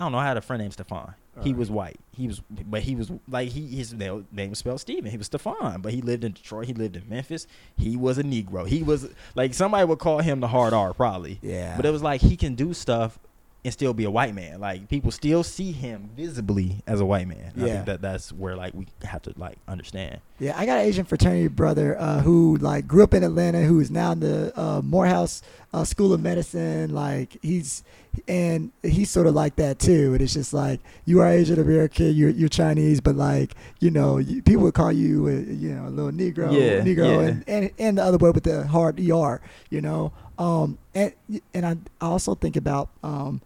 I don't know. I had a friend named Stefan. He Alright. was white. He was, but he was like he his name name was spelled Steven. He was Stefan, but he lived in Detroit. He lived in Memphis. He was a Negro. He was like somebody would call him the hard R probably. Yeah. But it was like he can do stuff and still be a white man. Like people still see him visibly as a white man. I think that that's where like we have to like understand. Yeah, I got an Asian fraternity brother uh, who like grew up in Atlanta, who is now in the uh, Morehouse uh, School of Medicine. Like he's and he's sort of like that too. And it's just like you are Asian American, you're you're Chinese, but like you know you, people would call you uh, you know a little Negro, Yeah, Negro, yeah. and, and and the other word with the hard er. You know, um, and and I I also think about um,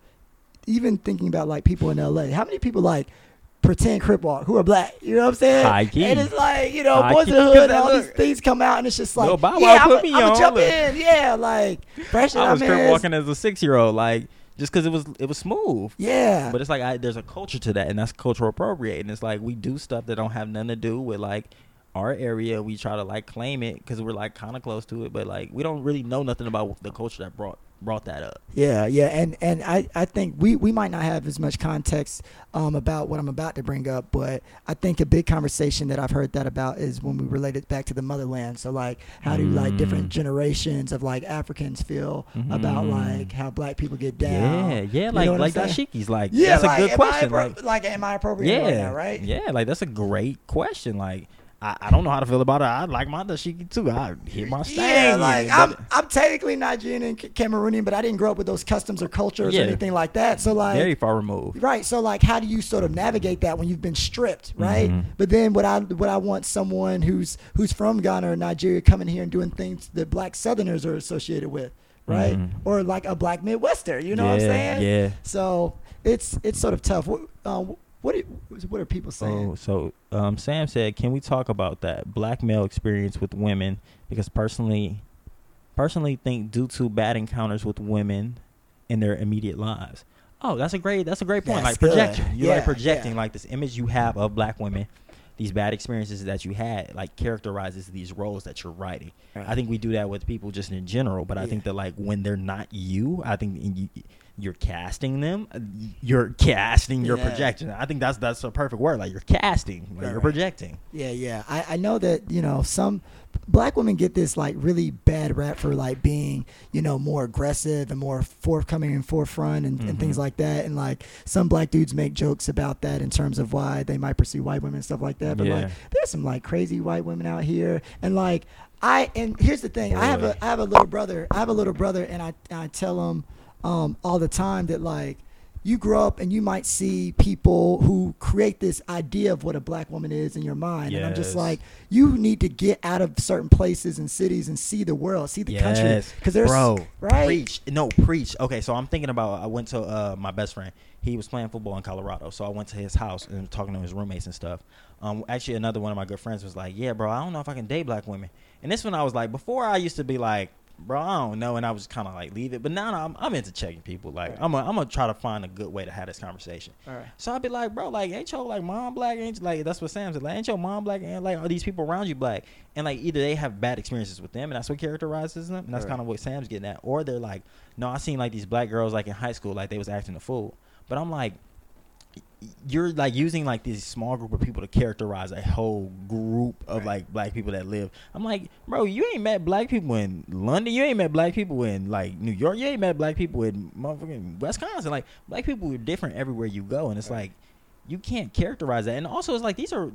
even thinking about like people in L.A. How many people like pretend crip walk who are black? You know what I'm saying? High key. And it's like you know, High boys key. in the 'Cause hood, and that all these things come out, and it's just like, Wow yeah, I'm put me gonna on, jump look. in, yeah, like fresh I was I'm crip in. walking as a six year old, like just because it was it was smooth. Yeah, But it's like I, there's a culture to that, and that's cultural appropriating. It's like we do stuff that don't have nothing to do with like our area. We try to like claim it because we're like kind of close to it, but like we don't really know nothing about the culture that brought brought that up. Yeah, yeah, and and I, I think we, we might not have as much context um, about what I'm about to bring up, but I think a big conversation that I've heard that about is when we relate it back to the motherland. So like, how do like different Mm. generations of like Africans feel about Mhm. like how black people get down? Yeah, yeah, You like know what I'm like dashikis. Like Yeah, that's like, a good question. Appro- like like, am I appropriate yeah, right now? Right? Yeah, like that's a great question. Like I, I don't know how to feel about it. I like my dashiki too. I hit my stang. Yeah, like I'm, I'm technically Nigerian and Cameroonian, but I didn't grow up with those customs or cultures Yeah. or anything like that. So like, very far removed. Right. So like how do you sort of navigate that when you've been stripped, right? Mhm. But then what I what I want someone who's who's from Ghana or Nigeria coming here and doing things that black southerners are associated with, right? Mhm. Or like a black Midwester, you know what I'm saying? Yeah. So it's it's sort of tough. What uh, what are, what are people saying? Oh, so um, Sam said, "Can we talk about that black male experience with women? Because personally, personally think due to bad encounters with women in their immediate lives. Oh, that's a great that's a great point. That's like projection. good. You're Yeah, like projecting yeah. like this image you have of black women, these bad experiences that you had, like characterizes these roles that you're writing. Right. I think we do that with people just in general, but I think that like when they're not you, I think you, you're casting them. uh, You're casting your Yeah. projection. I think that's that's a perfect word. Like you're casting, like Right, you're projecting. Yeah, yeah. I, I know that, you know, some black women get this like really bad rap for like being, you know, more aggressive and more forthcoming and forefront and, and Mhm. things like that. And like some black dudes make jokes about that in terms of why they might pursue white women and stuff like that. But like there's some like crazy white women out here. And like I and here's the thing. I have a I have a little brother. I have a little brother and I I tell him um all the time that like you grow up and you might see people who create this idea of what a black woman is in your mind. And I'm just like, you need to get out of certain places and cities and see the world, see the country. Yes, Because there's bro, right. preach. No, preach. Okay, so I'm thinking about. I went to uh, my best friend. He was playing football in Colorado, so I went to his house and talking to his roommates and stuff. Um, actually, another one of my good friends was like, "Yeah, bro, I don't know if I can date black women." And this one, I was like, before I used to be like, "Bro, I don't know," and I was kind of like leave it. But now I'm, I'm into checking people. Like, Right. I'm, i I'm gonna try to find a good way to have this conversation. All right. So I'd be like, bro, like, ain't your like mom black? Ain't like that's what Sam said. Like, ain't your mom black? And like, are these people around you black? And like, either they have bad experiences with them, and that's what characterizes them, and that's Right. kind of what Sam's getting at, or they're like, no, I seen like these black girls like in high school, like they was acting a fool. But I'm like, you're like using like this small group of people to characterize a whole group of Right. like black people that live. I'm like, bro, you ain't met black people in London. You ain't met black people in like New York. You ain't met black people in motherfucking Wisconsin. Like black people are different everywhere you go, and it's Right. like you can't characterize that. And also, it's like these are.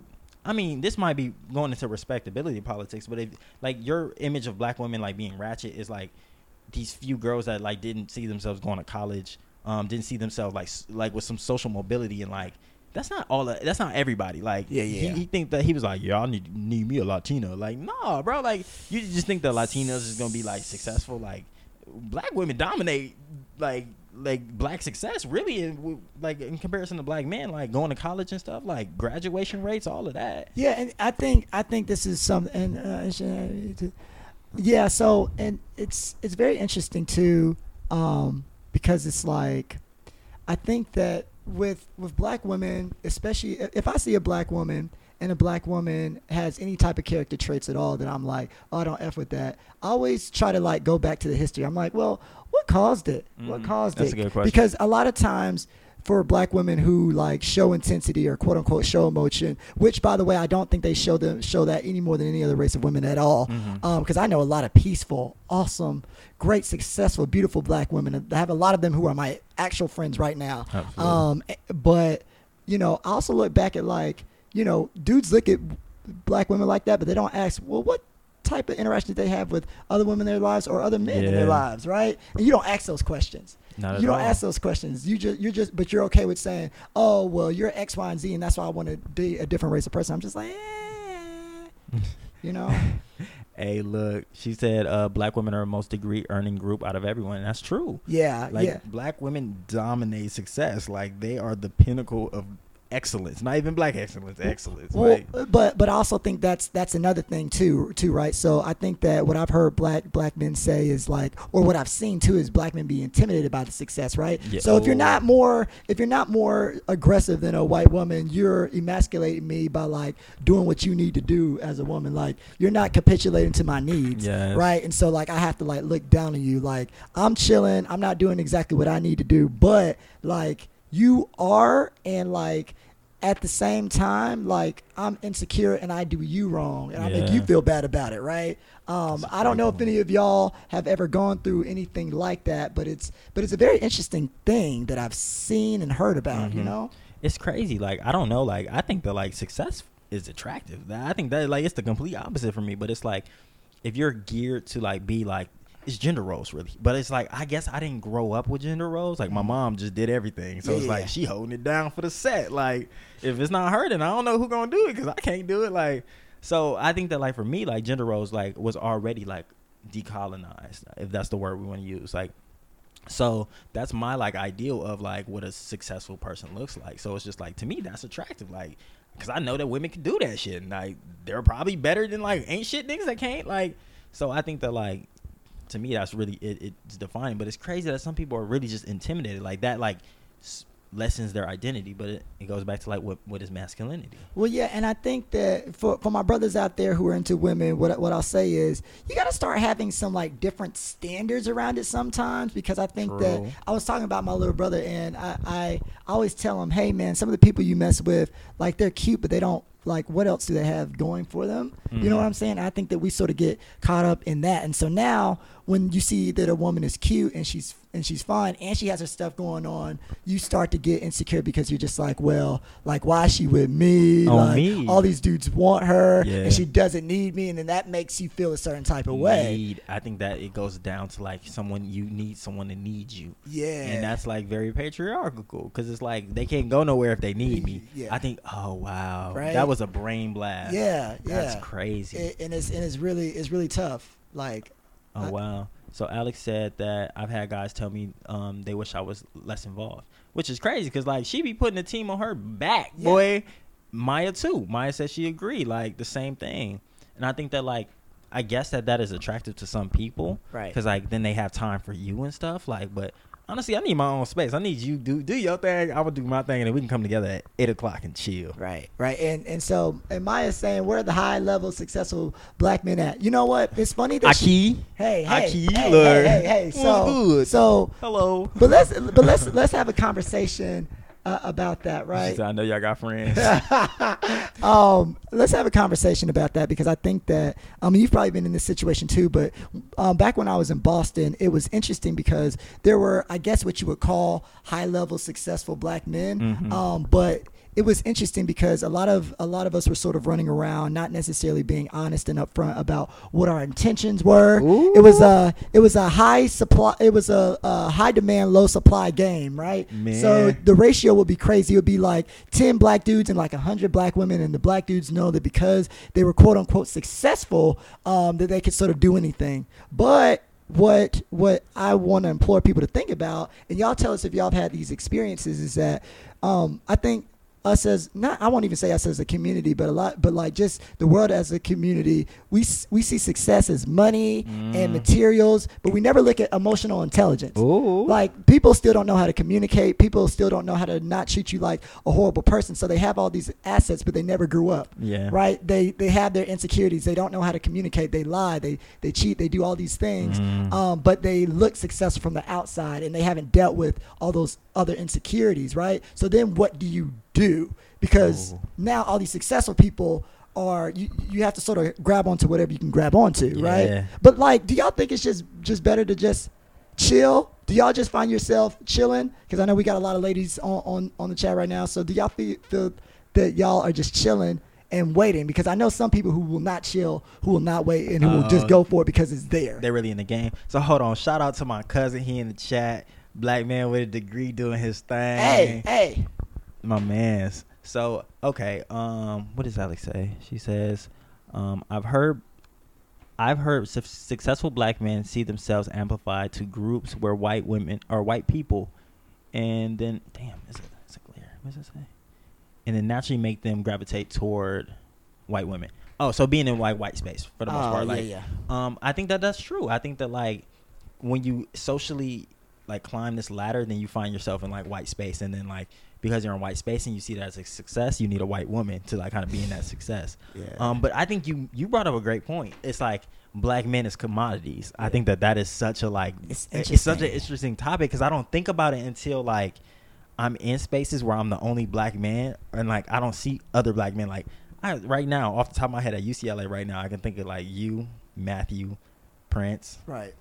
I mean, this might be going into respectability politics, but if like your image of black women like being ratchet is like these few girls that like didn't see themselves going to college um, didn't see themselves like like with some social mobility and like that's not all. That, that's not everybody. Like Yeah, yeah. He, he think that he was like, yeah, I need need me a Latino. Like, no, bro. Like you just think that Latinos is gonna be like successful. Like black women dominate like like black success really in, like in comparison to black men like going to college and stuff like graduation rates all of that Yeah, and I think I think this is something. Uh, yeah, so and it's it's very interesting too, um, because it's like, I think that with with black women, especially if I see a black woman and a black woman has any type of character traits at all, then I'm like, oh, I don't f with that. I always try to like go back to the history. I'm like, well, what caused it? What Mhm. caused That's it? a good question. Because a lot of times for black women who like show intensity or quote unquote show emotion, which by the way I don't think they show them show that any more than any other race of women at all. Because I know a lot of peaceful, awesome, great, successful, beautiful black women. I have a lot of them who are my actual friends right now. Um, eh, but you know, I also look back at like you know, dudes look at black women like that, but they don't ask, well, what type of interaction did they have with other women in their lives or other men in their lives, right? And you don't ask those questions. Not you don't all. ask those questions. You just you're just but you're okay with saying, "Oh, well, you're X, Y, and Z, and that's why I want to be a different race of person." I'm just like, eh, you know, hey look she said uh black women are the most degree earning group out of everyone and that's true yeah, like yeah, black women dominate success like they are the pinnacle of excellence not even black excellence excellence Well, like but but I also think that's that's another thing too too right. So I think that what I've heard black black men say is like, or what I've seen too is black men be intimidated by the success, right? Yeah. So if you're not more if you're not more aggressive than a white woman, you're emasculating me by like doing what you need to do as a woman. Like you're not capitulating to my needs, Yes. right? And so like I have to like look down on you. Like I'm chilling, I'm not doing exactly what I need to do, but like you are and like at the same time like i'm insecure and i do you wrong and i make you feel bad about it right? Um, i don't know if any of y'all have ever gone through anything like that but it's but it's a very interesting thing that i've seen and heard about you Mhm. know? It's crazy like i don't know like i think that like success is attractive. I think that like it's the complete opposite for me but it's like if you're geared to like be like it's gender roles really. But it's like i guess i didn't grow up with gender roles. Like my mm-hmm. mom just did everything. So Yeah, it's like she holding it down for the set. Like if it's not her then i don't know who gonna do it because i can't do it. Like so i think that like for me like gender roles like was already like decolonized if that's the word we want to use. Like so that's my like ideal of like what a successful person looks like. So it's just like to me that's attractive, like because I know that women can do that shit, and like they're probably better than like ain't shit niggas that can't. Like, so I think that like to me that's really it, it's defining. But it's crazy that some people are really just intimidated like that. Like s- lessens their identity, but it, it goes back to like what what is masculinity. Well, yeah, and I think that for for my brothers out there who are into women, what what I'll say is you got to start having some like different standards around it sometimes because I think that I was talking about my little brother and I I always tell him, hey man, some of the people you mess with, like they're cute, but they don't like what else do they have going for them? You know Mhm. what I'm saying? I think that we sort of get caught up in that, and so now when you see that a woman is cute and she's and she's fine and she has her stuff going on, you start to get insecure because you're just like, well, like why is she with me? On like me. all these dudes want her Yeah. and she doesn't need me, and then that makes you feel a certain type of way. Need, I think that it goes down to like someone you need someone to need you. Yeah, and that's like very patriarchal because it's like they can't go nowhere if they need me. Yeah. I think, oh wow, Right? that was a brain blast. yeah, yeah. that's crazy. It- and it's and it's really it's really tough. Like oh I- wow. So Alex said that I've had guys tell me um, they wish I was less involved, which is crazy because like she be putting the team on her back, Yeah. boy. Maya too. Maya said she agreed, like the same thing, and I think that like. I guess that that is attractive to some people, Right. Because like then they have time for you and stuff. Like, but honestly, I need my own space. I need you do do your thing. I would do my thing, and then we can come together at eight o'clock and chill. Right, right, and and so and Maya's saying where are the high level successful black men at? You know what? It's funny that she, Aki, hey, hey, Aki, hey, hey, hey, hey, so so, hello. but let's but let's let's have a conversation uh, about that, right? I know y'all got friends. um, let's have a conversation about that because I think that I mean you've probably been in this situation too. But um, back when I was in Boston, it was interesting because there were, I guess, what you would call high level successful black men, Mhm. um, but it was interesting because a lot of a lot of us were sort of running around, not necessarily being honest and upfront about what our intentions were. It was a it was a high supply. It was a, a high demand, low supply game, right? So the ratio would be crazy. It would be like ten black dudes and like hundred black women, and the black dudes know that because they were quote unquote successful, um, that they could sort of do anything. But what what I want to implore people to think about, and y'all tell us if y'all have had these experiences, is that um, I think us as not I won't even say us as a community, but a lot, but like just the world as a community, we we see success as money and materials, but we never look at emotional intelligence. Ooh. Like people still don't know how to communicate. People still don't know how to not treat you like a horrible person. So they have all these assets, but they never grew up. Yeah. Right. They they have their insecurities. They don't know how to communicate. They lie. They they cheat. They do all these things. Mm. Um, but they look successful from the outside, and they haven't dealt with all those other insecurities. Right. So then, what do you do? Because Oh. now all these successful people are you, you have to sort of grab onto whatever you can grab onto, Yeah. right? But like, do y'all think it's just just better to just chill? Do y'all just find yourself chilling? Because I know we got a lot of ladies on, on, on the chat right now. So do y'all feel, feel that y'all are just chilling and waiting? Because I know some people who will not chill, who will not wait, and who will just Uh, go for it because it's there. They're really in the game. So hold on. Shout out to my cousin. He in the chat. Black man with a degree doing his thing. Hey, hey. my man's. So okay, um, what does Alex say? She says, um, I've heard, I've heard su- successful black men see themselves amplified to groups where white women or white people, and then damn, is it, is it clear? What does it say? And then naturally make them gravitate toward white women. Oh, so being in white white space for the most Oh, part, yeah, like, yeah. um, I think that that's true. I think that like when you socially like climb this ladder, then you find yourself in like white space, and then like because you're in white space and you see that as a success, you need a white woman to like kind of be in that success. Yeah. Um, but I think you you brought up a great point. It's like black men as commodities. I think that that is such a like It's it's, such an interesting. interesting topic because I don't think about it until like I'm in spaces where I'm the only black man and like I don't see other black men like I right now off the top of my head at UCLA right now I can think of like you, Matthew, Prince. Right.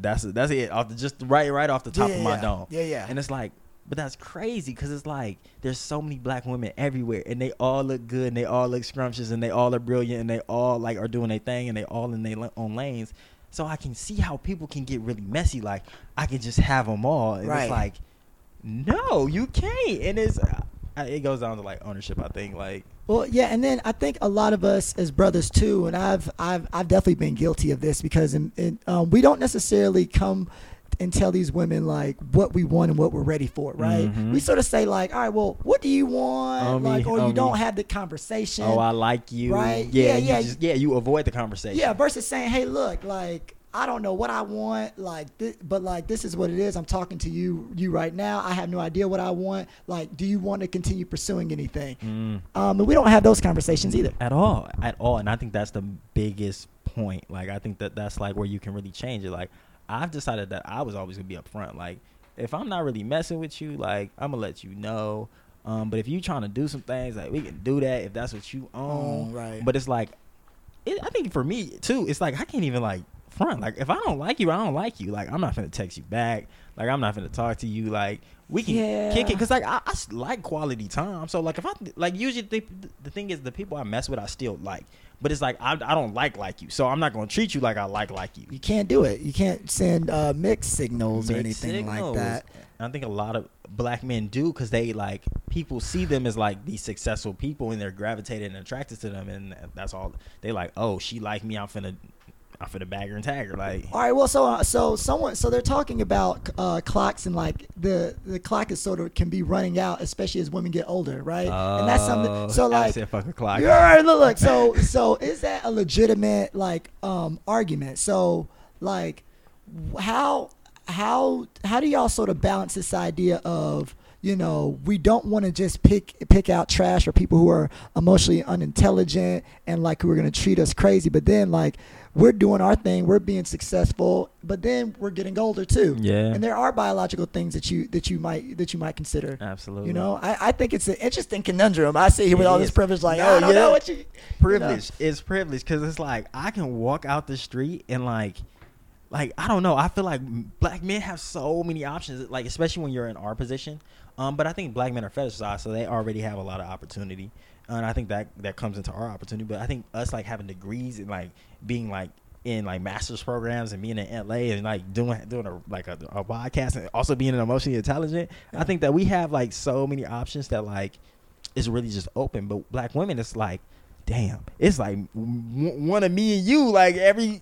That's that's it off the, just right right off the top Yeah, of my yeah. dome. Yeah, yeah. And it's like but that's crazy because it's like there's so many black women everywhere and they all look good and they all look scrumptious and they all are brilliant and they all like are doing their thing and they all in their own lanes. So I can see how people can get really messy. Like I can just have them all, and Right. it's like, no, you can't. And it's it goes down to like ownership. I think like Well, yeah, and then I think a lot of us as brothers too, and I've I've I've definitely been guilty of this because in, in, um, we don't necessarily come and tell these women like what we want and what we're ready for, right? Mhm. We sort of say like, all right, well, what do you want? Oh, me, like, or oh, you me. don't have the conversation. oh I like you, Right. Yeah, Yeah, you yeah. just- yeah. You avoid the conversation. Yeah, versus saying, "Hey, look, like I don't know what I want, like, thi- but like this is what it is. I'm talking to you, you right now. I have no idea what I want. Like, do you want to continue pursuing anything? Mm. Um, and we don't have those conversations either. at all at all and i think that's the biggest point like i think that that's like where you can really change it like i've decided that i was always gonna be upfront like if i'm not really messing with you like i'm gonna let you know um but if you trying to do some things like we can do that if that's what you own Mm, right. but it's like it, i think for me too it's like i can't even like front like if i don't like you i don't like you like i'm not gonna text you back like i'm not gonna talk to you like we can kick it because like I, I like quality time so like if i like usually the, the thing is the people i mess with i still like but it's like I, I don't like like you so i'm not gonna treat you like i like like you You can't do it. You can't send uh, mixed signals or anything signals. like that. I think a lot of black men do because they like people see them as like these successful people and they're gravitated and attracted to them and that's all they like. Oh, she like me. I'm finna, I'm finna bag her and tagger. Like, All right. Well, so uh, so someone so they're talking about uh, clocks and like the the clock is sort of can be running out, especially as women get older, right? and that's something. So Oh, I like. said fuck a clock. Right, look, look. So, so is that a legitimate like um argument? So, like, how how how do y'all sort of balance this idea of you know we don't want to just pick pick out trash or people who are emotionally unintelligent and like who are gonna treat us crazy, but then like we're doing our thing, we're being successful, but then we're getting older too. Yeah. and there are biological things that you that you might that you might consider. Absolutely. You know, I, I think it's an interesting conundrum. I sit here with It all this privilege, like, No, oh, yeah. know what you you know. privilege. It's privilege because it's like I can walk out the street and like, like I don't know. I feel like black men have so many options, like especially when you're in our position. Um, but I think black men are fetishized, so they already have a lot of opportunity, and I think that that comes into our opportunity. But I think us like having degrees and like being like in like master's programs and being in LA and like doing doing a like a, a podcast and also being an emotionally intelligent. Yeah. I think that we have like so many options that like it's really just open. But black women, it's like, damn, it's like w- one of me and you like every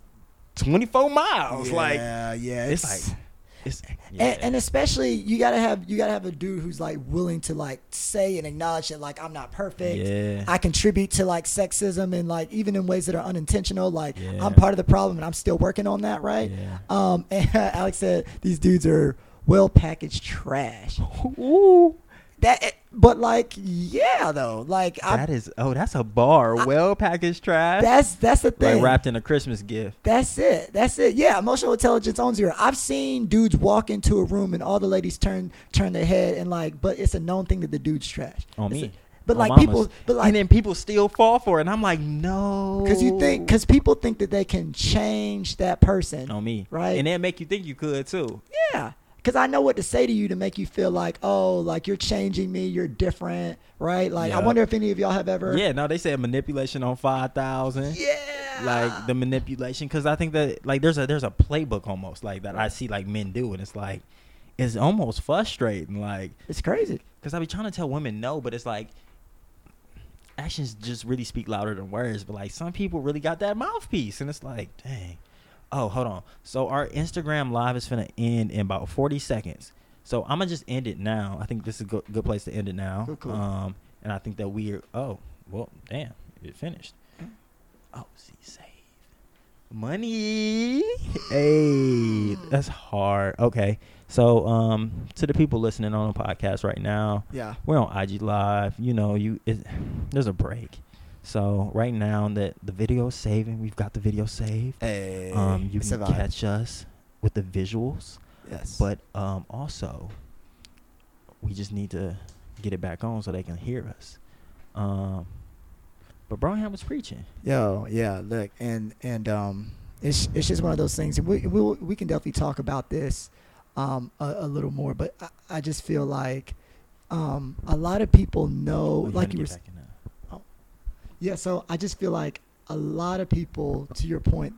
twenty four miles. Like yeah, yeah, it's, like it's yeah. and, and especially you gotta have you gotta have a dude who's like willing to like say and acknowledge that like I'm not perfect. Yeah. I contribute to like sexism and like even in ways that are unintentional. Like Yeah. I'm part of the problem and I'm still working on that. Right. Yeah. Um. And Alex said these dudes are well packaged trash. Ooh, That. Eh, but like, yeah, though. Like, I, that is oh, that's a bar. Well packaged trash. that's that's the thing. like wrapped in a Christmas gift. That's it. That's it. Yeah, emotional intelligence owns you. I've seen dudes walk into a room and all the ladies turn turn their head and like, but it's a known thing that the dude's trash. On It's me. a- but On like people, but like and then people still fall for it, and I'm like, no, because you think because people think that they can change that person. on me, Right. And then make you think you could too. Yeah. Because I know what to say to you to make you feel like, oh, like you're changing me, you're different, right? Like, I wonder if any of y'all have ever. Yeah, no, they said manipulation on five thousand. Yeah. Like the manipulation, because I think that like there's a there's a playbook almost like that I see like men do, and it's like it's almost frustrating, like It's crazy. because I be trying to tell women no, but it's like actions just really speak louder than words. But like some people really got that mouthpiece, and it's like, dang. Oh, hold on. So our Instagram live is gonna end in about forty seconds. So I'm gonna just end it now. I think this is a good, good place to end it now. Cool, cool. Um, and I think that we are. Oh, well, damn, it finished. Oh, see, save money. Hey, that's hard. Okay, so um, to the people listening on the podcast right now, Yeah. we're on IG Live. You know, you it, there's a break. So right now that the video is saving, we've got the video saved. Hey. Um, you can catch us with the visuals, Yes. but um, also we just need to get it back on so they can hear us. Um, but Brownham was preaching. Yo, yeah, look, and and um, it's it's just one of those things, and we we we can definitely talk about this um a, a little more, but I, I just feel like um a lot of people know, Oh, like you were, get s- back in there. Yeah. So I just feel like a lot of people, to your point,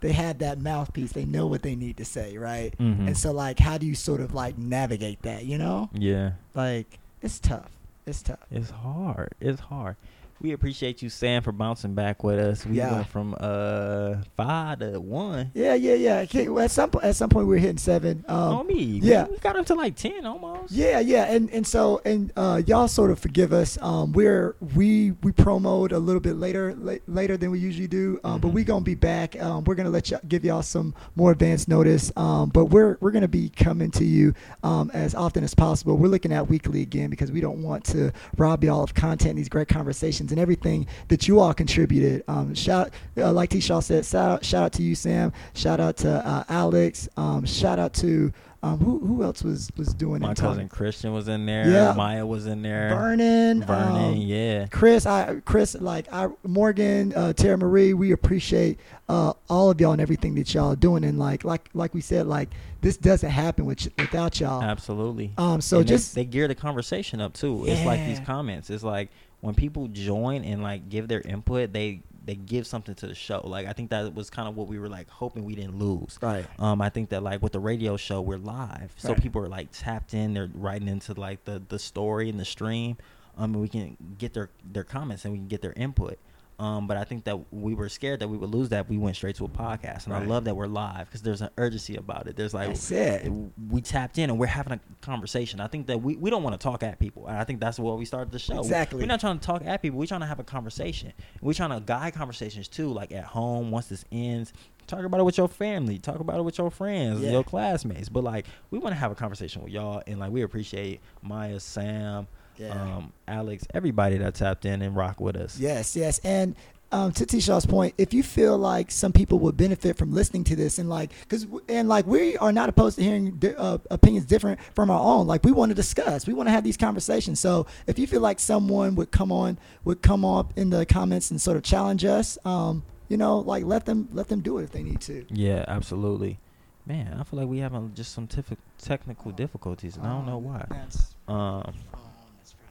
they have that mouthpiece, they know what they need to say, right? Mhm. And so like, how do you sort of like navigate that? You know, Yeah, like it's tough. It's tough. it's hard. It's hard. We appreciate you, Sam, for bouncing back with us. We Yeah. went from uh five to one. Yeah, yeah, yeah. Okay, well, at some po- at some point we were hitting seven. Um, on me. yeah. we, we got up to like ten almost. Yeah, yeah, and and so and uh, y'all sort of forgive us. Um, we're we we promoed a little bit later la- later than we usually do, um, but Mhm. we gonna be back. Um, we're gonna let you give y'all some more advance notice. Um, but we're we're gonna be coming to you um, as often as possible. We're looking at weekly again because we don't want to rob y'all of content, these great conversations, and everything that you all contributed. Um, shout uh, like T. Shaw said, shout out, shout out to you, Sam. Shout out to uh, Alex. Um, shout out to um, who who else was was doing My it? My cousin Christian was in there. Yeah. Maya was in there. Vernon, Vernon, um, yeah. Chris, I Chris, like I, Morgan, uh, Tara Marie, we appreciate uh, all of y'all and everything that y'all are doing, and like like like we said, like this doesn't happen with, without y'all. Absolutely. Um, so And just they, gear the conversation up too. It's like these comments. It's like when people join and like give their input, they they give something to the show. Like I think that was kind of what we were like hoping we didn't lose. right, Um, I think that like with the radio show, we're live, so Right. people are like tapped in. They're writing into like the the story and the stream. Um, and we can get their their comments and we can get their input. Um, but I think that we were scared that we would lose that. We went straight to a podcast, and I love that we're live because there's an urgency about it. There's like that's it. we tapped in and we're having a conversation. I think that we, we don't want to talk at people. And I think that's what we started the show. Exactly. We're not trying to talk at people. We're trying to have a conversation. We're trying to guide conversations too, like at home once this ends. Talk about it with your family. Talk about it with your friends, Yeah. your classmates. But like we want to have a conversation with y'all and like we appreciate Maya, Sam, Yeah. um, Alex, everybody that tapped in and rock with us. Yes, yes, and um, to T. Shaw's point, if you feel like some people would benefit from listening to this, and like, cause and like we are not opposed to hearing di- uh, opinions different from our own. Like we want to discuss, we want to have these conversations. So if you feel like someone would come on, would come up in the comments and sort of challenge us, um, you know, like let them let them do it if they need to. Yeah, absolutely. Man, I feel like we having just some tif- technical difficulties, and I don't know why. Um, phone. That's probably-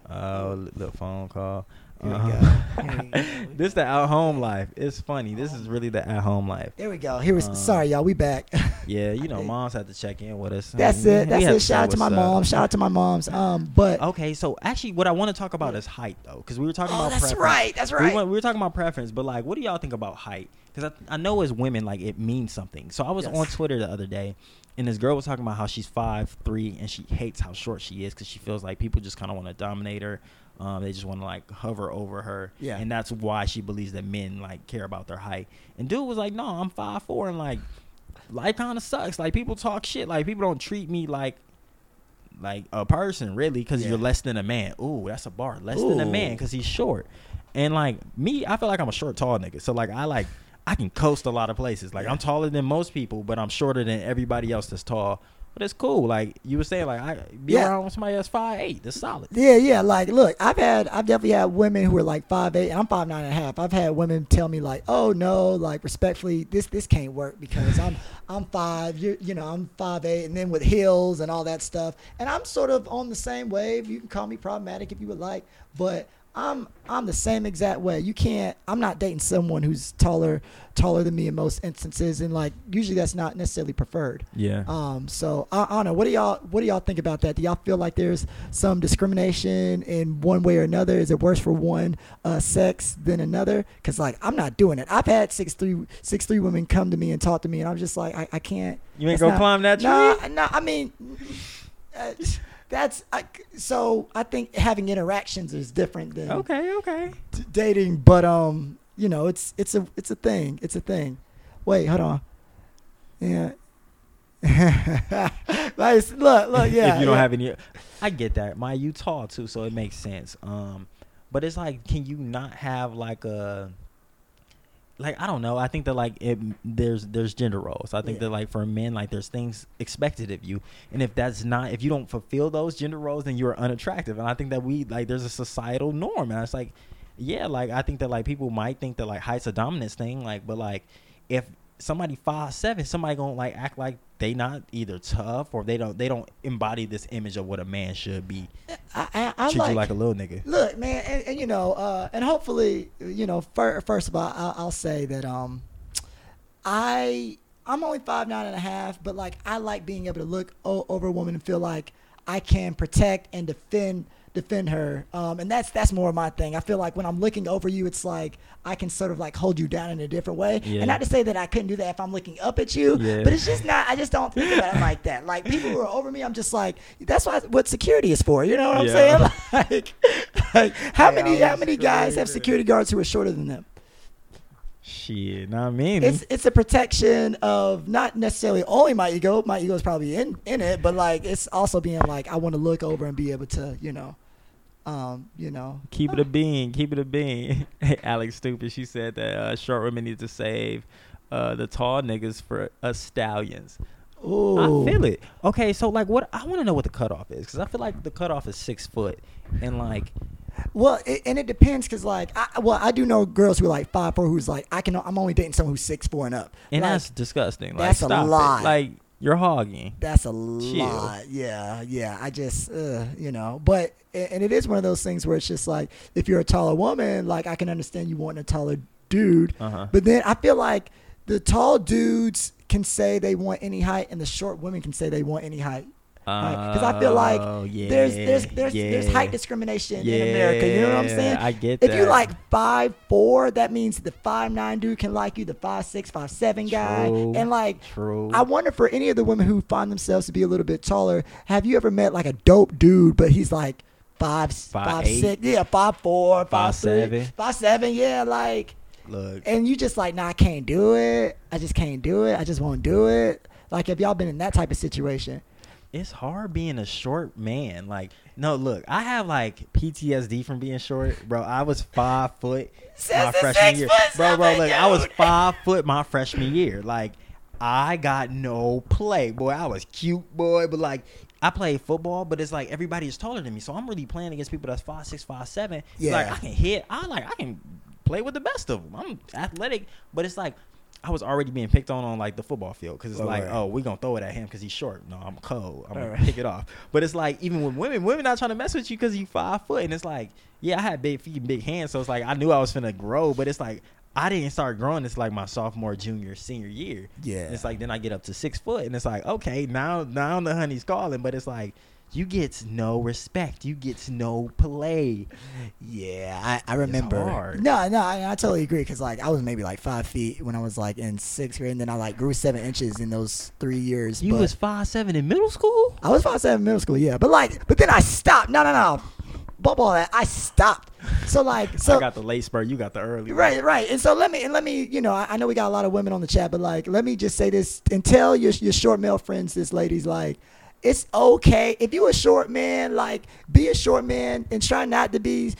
oh, li- little phone call. Here Uh, go. Here we go. this the at home life. It's funny. This is really the at home life. There we go. Here we. Um, sorry, y'all. We back. Yeah, you know, moms have to check in with us. That's We- it. That's have it. Shout out to my what's up. mom. Shout out to my moms. Um, but Okay, so actually, what I want to talk about is height, though, because we were talking oh, about. that's preference. right. That's We, right. went- we were talking about preference, but like, what do y'all think about height? Because I, I know as women, like, it means something. So I was Yes. on Twitter the other day, and this girl was talking about how she's five three and she hates how short she is because she feels like people just kind of want to dominate her. Um, they just want to like hover over her, Yeah. and that's why she believes that men like care about their height. And dude was like, "No, I'm five four, and like, life kind of sucks. Like people talk shit. Like people don't treat me like." Like a person, really, because Yeah. you're less than a man. Ooh, that's a bar. Less than a man, because he's short. And like me, I feel like I'm a short, tall nigga. So like I like I can coast a lot of places. Like I'm taller than most people, but I'm shorter than everybody else that's tall. But it's cool. Like you were saying, like I be Yeah. around somebody that's five eight. That's solid. Yeah, yeah. Like, look, I've had, I've definitely had women who are like five eight, and I'm five nine and a half. I've had women tell me like, "Oh no, like respectfully, this this can't work because I'm I'm five, you're, you know, I'm five eight, and then with heels and all that stuff, and I'm sort of on the same wave. You can call me problematic if you would like, but I'm I'm the same exact way. You can't. I'm not dating someone who's taller taller than me in most instances, and like usually that's not necessarily preferred. Yeah. Um, so I, I don't know. What do y'all What do y'all think about that? Do y'all feel like there's some discrimination in one way or another? Is it worse for one uh, sex than another? Because like I'm not doing it. I've had six three six three women come to me and talk to me, and I'm just like I, I can't. you ain't gonna not- climb that tree. Nah, nah. I mean, uh, that's I, so. I think having interactions is different than Okay, okay. t- dating, but um, you know, it's it's a it's a thing. It's a thing. Wait, hold on. Yeah. nice. Look, look. Yeah. if you don't yeah. have any, I get that. My you tall too, so it makes sense. Um, but it's like, can you not have like a like I don't know. I think that like it there's there's gender roles. I think Yeah. that like for men like there's things expected of you, and if that's not if you don't fulfill those gender roles, then you're unattractive. And I think that we like there's a societal norm, and it's like yeah, like I think that like people might think that like height's a dominance thing, like but like if somebody five seven, somebody gonna like act like they not either tough or they don't they don't embody this image of what a man should be. I, I, I Treat like, you like a little nigga. Look, man, and, and you know, uh, and hopefully, you know, fir- first of all, I'll, I'll say that um, I I'm only five nine and a half, but like I like being able to look o- over a woman and feel like I can protect and defend defend her, um, and that's that's more of my thing. I feel like when I'm looking over you, it's like I can sort of like hold you down in a different way, Yeah. and not to say that I couldn't do that if I'm looking up at you, Yeah. but it's just not. I just don't think about it like that. Like people who are over me, I'm just like that's why what security is for. You know what I'm Yeah. saying? Like, like how many how many guys have security guards who are shorter than them? Shit, not me. It's it's a protection of not necessarily only my ego. My ego is probably in in it, but like it's also being like I want to look over and be able to you know, um, you know, Keep it a bean. Keep it a bean. Alex Stupid. She said that uh, short women need to save uh, the tall niggas for us stallions. Ooh, I feel it. Okay, so like, what I want to know what the cutoff is because I feel like the cutoff is six foot, and like, Well, it, and it depends because like I well I do know girls who are like five four who's like I can I'm only dating someone who's six four and up. and Like, that's disgusting. Like, that's a stop it. Like, you're hogging. That's a lot. Yeah, yeah. I just, uh, you know, but and it is one of those things where it's just like if you're a taller woman, like I can understand you wanting a taller dude, Uh huh. but then I feel like the tall dudes can say they want any height, and the short women can say they want any height. Because I feel like Oh, yeah, there's there's there's there's height discrimination in America. You know what I'm saying? I get that. if you like five four, that means the five nine dude can like you, the five six, five seven guy, True. and like True. I wonder for any of the women who find themselves to be a little bit taller, have you ever met like a dope dude, but he's like five, Five five, eight? six, yeah, five four, Five five three, seven? five seven, yeah, like, Look, and you just like, nah, I can't do it. I just can't do it. I just won't do it. Like, have y'all been in that type of situation? It's hard being a short man. Like, no, look, I have like PTSD from being short, bro. I was five foot my Says the freshman year, bro, bro. seven Look, I was five foot my freshman year. Like, I got no play, boy. I was cute, boy, but like. I played football, but it's like everybody is taller than me, so I'm really playing against people that's five six, five seven. It's Like Yeah. I can hit, I like I can play with the best of them. I'm athletic, but it's like I was already being picked on on like the football field because it's Right, like, right. oh, we're gonna throw it at him because he's short. No, I'm cold. I'm gonna Right, pick it off. But it's like even with women, women not trying to mess with you because you five foot, and it's like, yeah, I had big feet, and big hands, so it's like I knew I was finna grow, but it's like I didn't start growing. It's like my sophomore, junior, senior year. Yeah. It's like then I get up to six foot, and it's like okay, now now the honey's calling, but it's like. You get no respect. You get no play. Yeah, I, I remember. hard. No, no, I, I totally agree because like I was maybe like five feet when I was like in sixth grade, and then I like grew seven inches in those three years. You but was five seven in middle school. I was five seven in middle school, yeah, but like, but then I stopped. No, no, no, bump all that. I stopped. So like, so I got the late spurt. You got the early. one. Right, right. And so let me and let me, you know, I, I know we got a lot of women on the chat, but like, let me just say this and tell your your short male friends, this ladies, like, it's okay if you a short man, like, be a short man and try not to be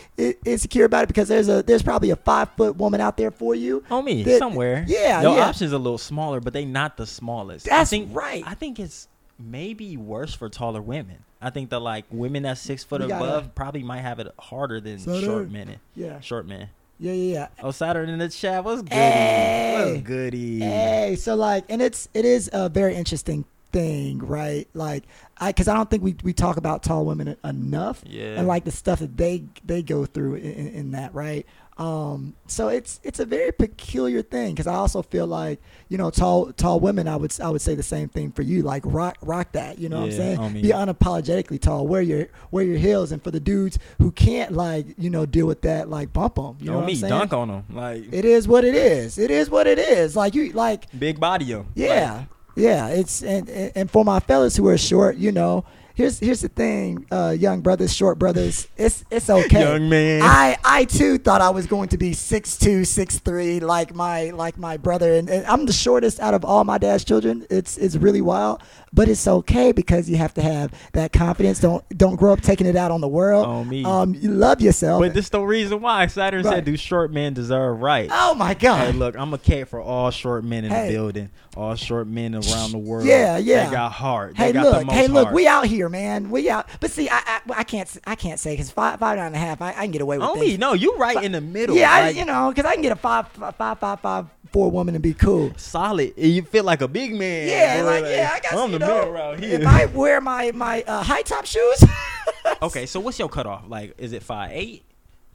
insecure about it because there's a there's probably a five foot woman out there for you. On me that- somewhere. Yeah, Your yeah. options a little smaller, but they not the smallest. I That's think, right. I think it's maybe worse for taller women. I think that like women that's six foot We gotta- above probably might have it harder than So short there- men. Yeah, Short men. yeah, yeah, yeah. Oh, Saturn in the chat. What's goody? Hey. What's goody? Hey, so like, and it's it is a very interesting thing, right? Like, I because I don't think we we talk about tall women enough, Yeah. and like the stuff that they they go through in, in, that, right? Um, so it's it's a very peculiar thing because I also feel like you know tall tall women. I would I would say the same thing for you. Like rock rock that. You know what I'm saying? I mean- Be unapologetically tall. Wear your wear your heels. And for the dudes who can't like you know deal with that, like bump them. You know what me, I'm saying? dunk on them. Like It is what it is. It is what it is. Like you like big body 'em. yeah, yeah. It's and and for my fellas who are short, you know, here's here's the thing, uh, young brothers, short brothers. It's it's okay. Young man. I I too thought I was going to be six two, six three, like my like my brother, and, and I'm the shortest out of all my dad's children. It's it's really wild, but it's okay because you have to have that confidence. Don't don't grow up taking it out on the world. On me. Um, you love yourself. But this is the reason why Saturn Right. said, "Do short men deserve rights?" oh my God. Hey, look, I'm a cat for all short men in Hey. the building, all short men around the world. Yeah, yeah. They got heart. They Hey, got the look, most hey, look, heart. we out here, man. We out. But see, I, I, I can't, I can't say because five, five nine and a half, I, I can get away with Only things. no, you right in the middle. Yeah, I, you know, because I can get a five, five, five, five, four woman and be cool. solid. You feel like a big man. Yeah, boy, like, yeah, I got I'm the know, middle around here. If I wear my my uh, high top shoes, okay, so what's your cutoff? Like, is it five eight?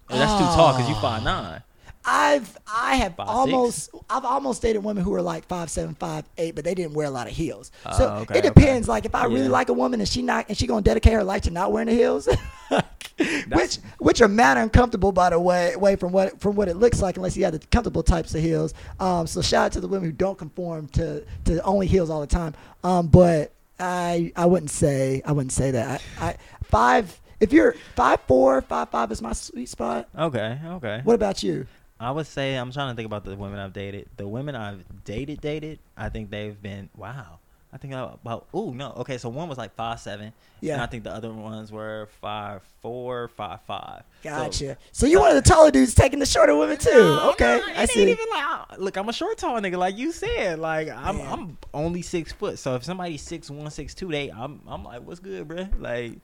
that's too tall because you five nine. I've I have Five, almost I've almost dated women who were like five seven five eight, but they didn't wear a lot of heels. So Oh, okay, it depends. okay. Like if I really Yeah. like a woman and she not and she gonna dedicate her life to not wearing the heels, which which are mad uncomfortable by the way way from what from what it looks like unless you have the comfortable types of heels. Um, so shout out to the women who don't conform to to only heels all the time. Um, but I I wouldn't say I wouldn't say that. I, I five if you're five four five five is my sweet spot. Okay, okay. What about you? I would say I'm trying to think about the women I've dated. The women I've dated, dated. I think they've been wow. I think about oh no okay so one was like five seven Yeah. and I think the other ones were five four five five Gotcha. So, you one of the taller dudes taking the shorter women too. No, okay, no, I ain't see. even like uh, look I'm a short tall nigga like you said like I'm Man. I'm only six foot so if somebody's six one six two they I'm I'm like what's good bruh like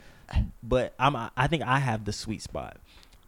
but I'm I think I have the sweet spot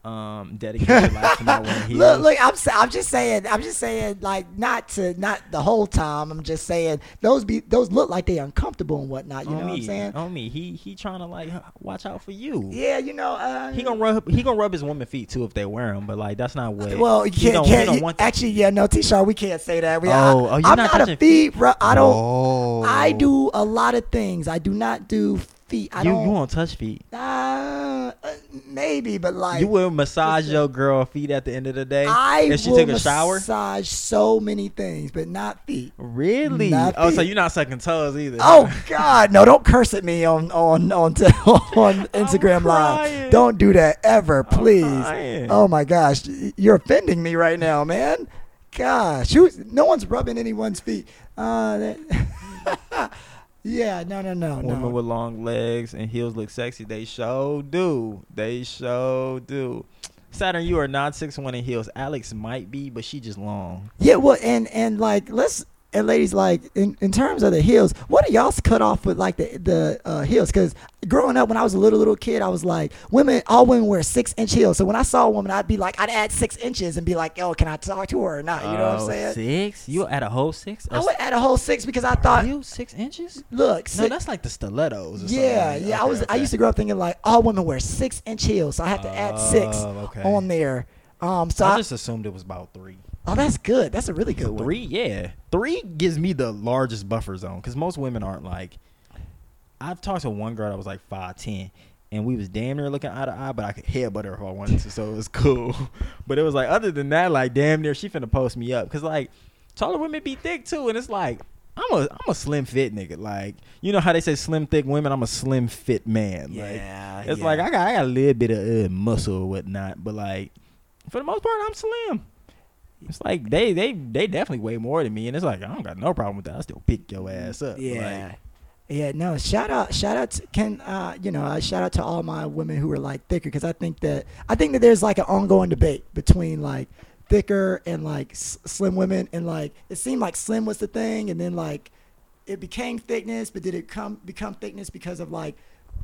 um dedicate your life to not wearing heels Look, look, I'm I'm just saying, I'm just saying, like not to not the whole time. I'm just saying those be those look like they uncomfortable and whatnot. You on know me what I'm saying? on me he he trying to like watch out for you Yeah, you know. Uh, He gonna rub he gonna rub his woman feet too if they wear them, but like that's not what. Well, you can't. can't don't you- want actually, yeah, no, T-Shirt, we can't say that. We, Oh, I, oh, you're I'm not not, a feet. bro. I don't. Oh. I do a lot of things. I do not do feet. I you don't. you won't touch feet. uh, uh, maybe, but like you will massage your girl feet at the end of the day I if she will took a shower. massage so many things, but not feet. Really? Not oh, so you're not sucking toes either. Oh God, no! Don't curse at me on on on on Instagram. Live. Don't do that ever, please. Oh my gosh, you're offending me right now, man. Gosh, who's, no one's rubbing anyone's feet. Uh, that, yeah, no, no, no, Women no. with long legs and heels look sexy. They show do. They show do. Saturn, you are not six one in heels. Alex might be, but she just long. Yeah, well, and and like let's and ladies, like in, in terms of the heels, what are y'all's cut off with like the the uh, heels? Because growing up when I was a little little kid, I was like, women, all women wear six inch heels. So when I saw a woman, I'd be like, I'd add six inches and be like, yo, can I talk to her or not? You know what I'm Oh, saying? Six? You at a whole six? I would add a whole six because I thought, you six inches? look, No, that's like the stilettos. Or yeah, something. yeah. I Okay, was I used to grow up thinking like all women wear six inch heels, so I had to add six Oh, okay. on there. Um, so I I, just assumed it was about three. Oh, that's good. That's a really good one. Three, yeah. Three gives me the largest buffer zone because most women aren't like. I've talked to one girl that was like five ten, and we was damn near looking eye to eye, but I could headbutt her if I wanted to, so it was cool. but it was like other than that, like damn near she finna post me up because like taller women be thick too, and it's like. I'm a I'm a slim fit nigga. Like you know how they say slim thick women. I'm a slim fit man. Yeah, like, it's yeah. like I got I got a little bit of uh, muscle or whatnot, but like for the most part, I'm slim. It's like they they they definitely weigh more than me, and it's like I don't got no problem with that. I still pick your ass up. Yeah. Like, yeah, no. Shout out, shout out to can uh, you know, uh, shout out to all my women who are like thicker because I think that I think that there's like an ongoing debate between like thicker and like s- slim women, and like it seemed like slim was the thing, and then like it became thickness, but did it come become thickness because of like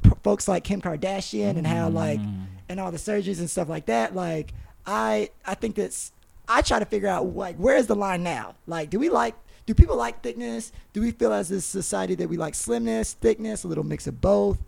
p- folks like Kim Kardashian and how like Mm. and all the surgeries and stuff like that? Like I I think that's I try to figure out like where is the line now? Like do we like do people like thickness? Do we feel as a society that we like slimness, thickness, a little mix of both?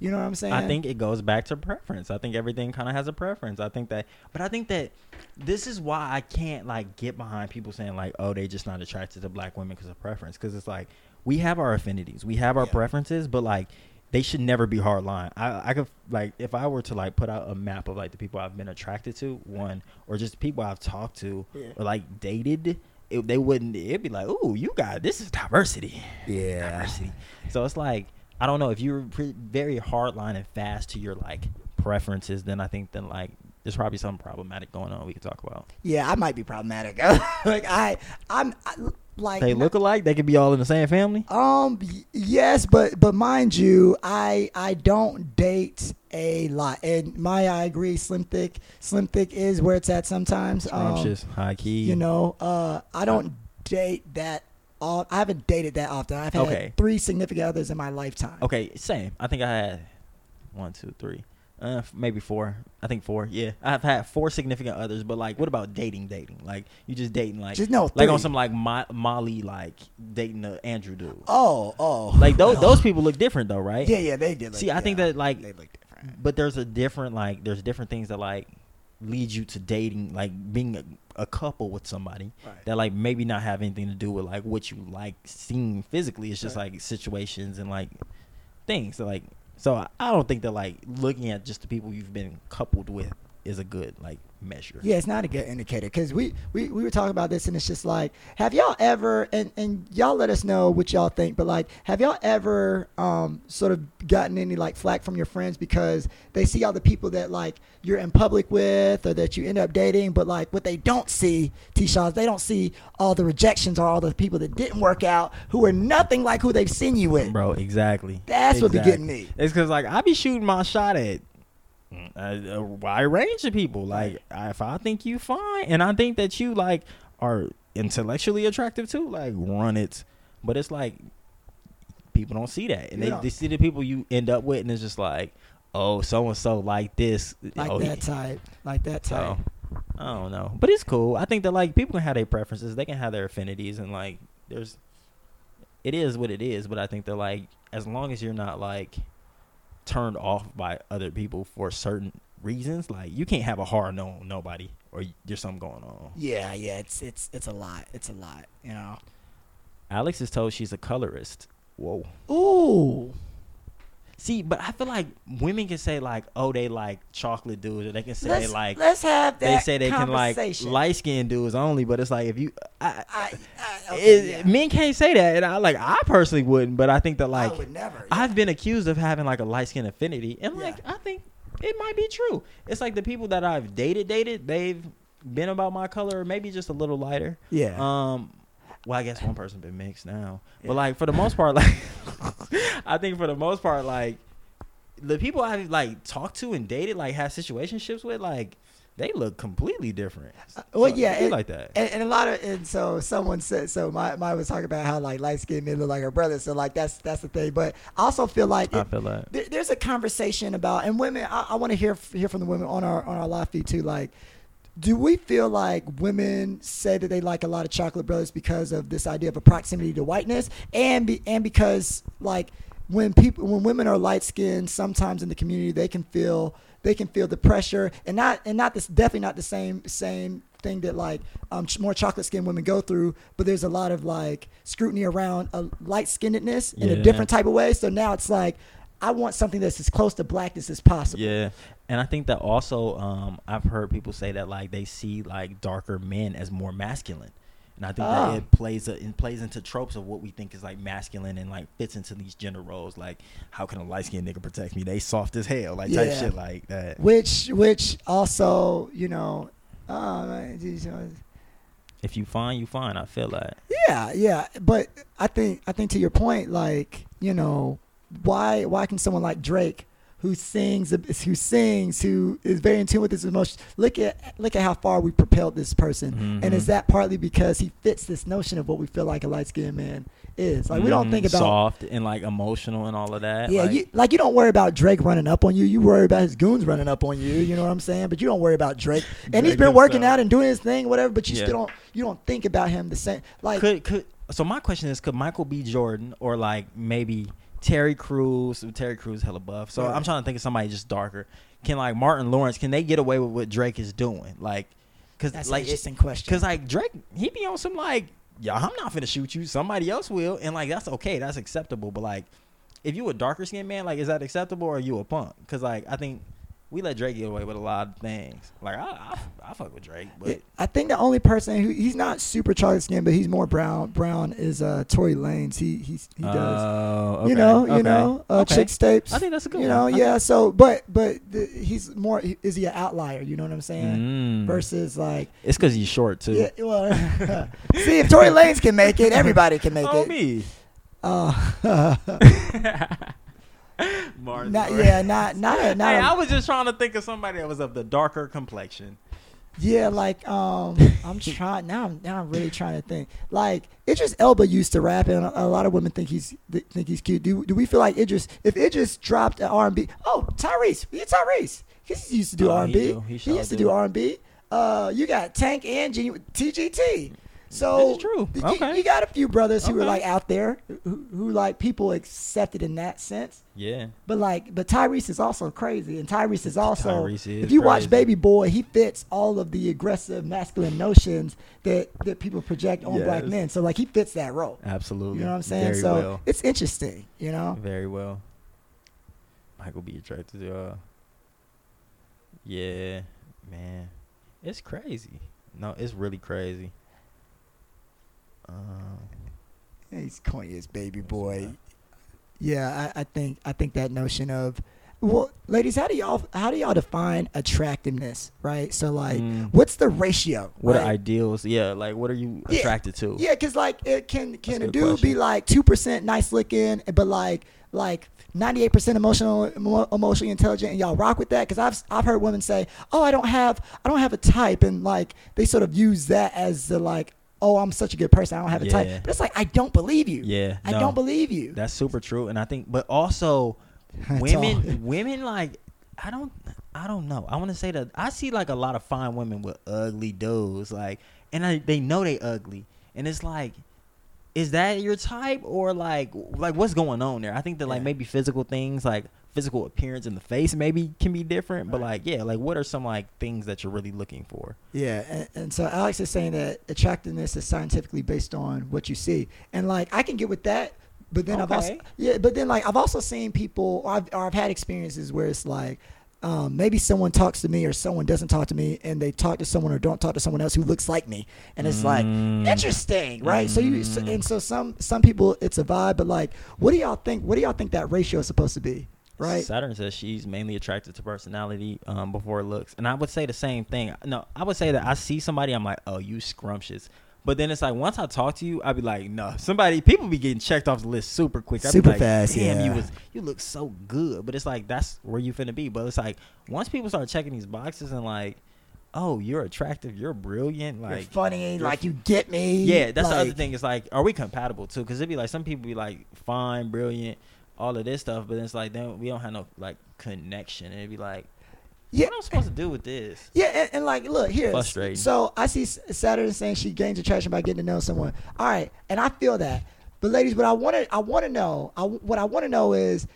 You know what I'm saying? I think it goes back to preference. I think everything kind of has a preference. I think that, but I think that this is why I can't like get behind people saying like, oh, they just not attracted to black women because of preference. Because it's like we have our affinities, we have our Yeah. preferences, but like they should never be hard line. I I could like if I were to like put out a map of like the people I've been attracted to, one or just people I've talked to Yeah. or like dated. It, they wouldn't. It'd be like, "Ooh, you got this is diversity." diversity. So it's like I don't know if you're pre- very hard line and fast to your like preferences, then I think then like there's probably something problematic going on we could talk about. yeah, I might be problematic. like I I'm I, like They look alike. They could be all in the same family. Um. Yes, but but mind you, I I don't date a lot, and my I agree. Slim thick, slim thick is where it's at sometimes. Um, high key. you know, uh, I don't date that. All I haven't dated that often. I've had Okay. three significant others in my lifetime. Okay, same. I think I had one, two, three, uh, maybe four. I think four. Yeah, I've had four significant others. But like, what about dating? Dating? Like, you just dating like Just no like on some like Mo- Molly like dating the Andrew dude. Oh, oh, Like those those people look different though, right? Yeah, yeah, they did. Look, See, I think that like they look different. but there's a different like there's different things that like lead you to dating like being a, a couple with somebody Right. that like maybe not have anything to do with like what you like seeing physically it's just Right. like situations and like things so like so I- don't think that like looking at just the people you've been coupled with is a good like measure Yeah, it's not a good indicator because we, we we were talking about this and it's just like, have y'all ever and and y'all let us know what y'all think, but like, have y'all ever um sort of gotten any like flack from your friends because they see all the people that like you're in public with or that you end up dating, but like what they don't see, T-Shaws, they don't see all the rejections or all the people that didn't work out who are nothing like who they've seen you with. bro exactly That's what be Exactly. getting me. it's because like i be shooting my shot at a, a wide range of people like I, if i think you fine and i think that you like are intellectually attractive too like run it but it's like people don't see that and Yeah. they, they see the people you end up with and it's just like oh so and so like this Like oh, that type, like that type. so, I don't know, but it's cool. I think that like people can have their preferences, they can have their affinities, and like there's, it is what it is. But I think that like as long as you're not like turned off by other people for certain reasons, like you can't have a hard no on nobody or there's something going on. Yeah, yeah, it's it's it's a lot. It's a lot, you know. Alex is told she's a colorist. Whoa. Ooh. See, but I feel like women can say like, oh, they like chocolate dudes, or they can say let's, like let's have that they say they can like light skinned dudes only. But it's like if you, I, I, I, okay, it, yeah. men can't say that, and I like I personally wouldn't, but I think that like I would never. I've been accused of having like a light skin affinity, and like Yeah. I think it might be true. It's like the people that I've dated, dated, they've been about my color, or maybe just a little lighter. yeah. Um, well, I guess one person been mixed now, Yeah. but like for the most part, like I think for the most part, like the people I've like talked to and dated, like had situationships with, like they look completely different. Uh, well, So, yeah, I do it- like that. And, and a lot of and so someone said so. My my was talking about how like light skinned men look like her brother. So like that's that's the thing. But I also feel like I it- feel that. there, there's a conversation about and women. I, I want to hear hear from the women on our on our live feed too. Like, do we feel like women say that they like a lot of chocolate brothers because of this idea of a proximity to whiteness, and be, and because like when people when women are light skinned, sometimes in the community they can feel they can feel the pressure. And not and not this definitely not the same same thing that like um, ch- more chocolate skinned women go through but there's a lot of like scrutiny around a light skinnedness in a different type of way. So now it's like i want something that's as close to blackness as possible Yeah, and I think that also um, I've heard people say that like they see like darker men as more masculine, and I think Ah. that it plays a, it plays into tropes of what we think is like masculine and like fits into these gender roles. Like, how can a light skinned nigga protect me? They soft as hell, like type shit like that. which which also you know uh, If you find, you find. I feel that. Yeah, yeah, but I think I think to your point, like you know, why why can someone like Drake, who sings who sings who is very in tune with his emotions, look at look at how far we propelled this person, and is that partly because he fits this notion of what we feel like a light skinned man is? Like we don't Mhm. think about. soft and like emotional and all of that. Yeah, like, you, like you don't worry about Drake running up on you. You worry about his goons running up on you. You know what I'm saying? But you don't worry about Drake. And he's been working himself. out and doing his thing, whatever. But you Yeah. still don't you don't think about him the same. Like could could so my question is could Michael B. Jordan or like maybe Terry Crews Terry Crews hella buff. So Right. I'm trying to think of somebody just darker. Can like Martin Lawrence can they get away with what Drake is doing? Like cuz that's like an interesting question. cuz like Drake he be on some like yeah, I'm not finna shoot you. Somebody else will and like that's okay. That's acceptable. But like if you a darker skinned man, like is that acceptable or are you a punk? Cuz like I think we let Drake get away with a lot of things. Like I I, I fuck with Drake, but Yeah, I think the only person who he's not super chocolate skin, but he's more brown. Brown is uh Tory Lanez. He he's, he does. Oh, you okay, know, you know, uh, okay. Chick Stapes. I think that's a good one. You know, I yeah. So, but but the, he's more. Is he an outlier? You know what I'm saying? Mm. Versus like, It's because he's short too. yeah. Well, see if Tory Lanez can make it, everybody can make oh it. me. Uh, Martin not yeah, not not not. Hey, a- I was just trying to think of somebody that was of the darker complexion. Yeah, like um, I'm trying now. I'm, now I'm really trying to think. Like Idris Elba used to rap, and a, a lot of women think he's th- think he's cute. Do do we feel like Idris? If Idris dropped an R&B, oh Tyrese, yeah Tyrese, he used to do Oh, R&B. do. He He, used to do. do R&B. Uh, you got Tank and G- TGT. So true. you- Okay. you, got a few brothers who are Okay. like out there, who, who like people accepted in that sense. Yeah. But like, but Tyrese is also crazy, and Tyrese is also. Tyrese is if you watch. Baby Boy, he fits all of the aggressive masculine notions that that people project on black men. So like, he fits that role. Absolutely. You know what I'm saying? Very so well. it's interesting. You know. Very well. Michael be attracted to uh Yeah, man. It's crazy. No, it's really crazy. Um, He's corny as Baby Boy. Yeah, I, I think I think that notion of. Well, ladies, how do y'all how do y'all define attractiveness, right? So like, Mm. what's the ratio? what are ideals? Yeah, like what are you Yeah. attracted to? Yeah, cause like it can can a a dude be like two percent nice looking, but like like ninety eight percent emotional emotionally intelligent, and y'all rock with that? Cause I've I've heard women say, oh, I don't have I don't have a type, and like they sort of use that as the like, oh, I'm such a good person, I don't have a type. But it's like I don't believe you. Yeah, I no. don't believe you. That's super true, and I think, but also, women, women like, I don't, I don't know. I want to say that I see like a lot of fine women with ugly dudes, like, and I, they know they ugly, and it's like, is that your type or like, like what's going on there? I think that like Yeah. maybe physical things, like physical appearance in the face, maybe can be different, but like, yeah, like what are some like things that you're really looking for? Yeah, and, and so Alex is saying that attractiveness is scientifically based on what you see, and like I can get with that, but then I've also yeah, but then like I've also seen people, or I've, or I've had experiences where it's like. Um, maybe someone talks to me or someone doesn't talk to me and they talk to someone or don't talk to someone else who looks like me and it's like Mm. interesting right so you so, Mm. and so some some people it's a vibe but like what do y'all think what do y'all think that ratio is supposed to be right Saturn says she's mainly attracted to personality um, before looks, and I would say the same thing. No, I would say that I see somebody, I'm like, oh, you scrumptious. But then it's like once I talk to you, I'd be like, no. Somebody, people be getting checked off the list super quick. I'd be Super like, fast, Damn, you yeah. was you look so good. But it's like that's where you finna be. But it's like once people start checking these boxes and like oh, you're attractive, you're brilliant, You're like funny, you're like you get me. Yeah, that's the other thing. Is like, are we compatible too? Because it'd be like some people be like fine, brilliant, all of this stuff, but it's like then we don't have no like connection. And it'd be like, Yeah, what am I supposed to do with this? Yeah, and, and like, look here. Frustrating. So I see S- Saturn saying she gains attraction by getting to know someone. All right, and I feel that. But ladies, what I want to, I want to know, I, what I want to know is,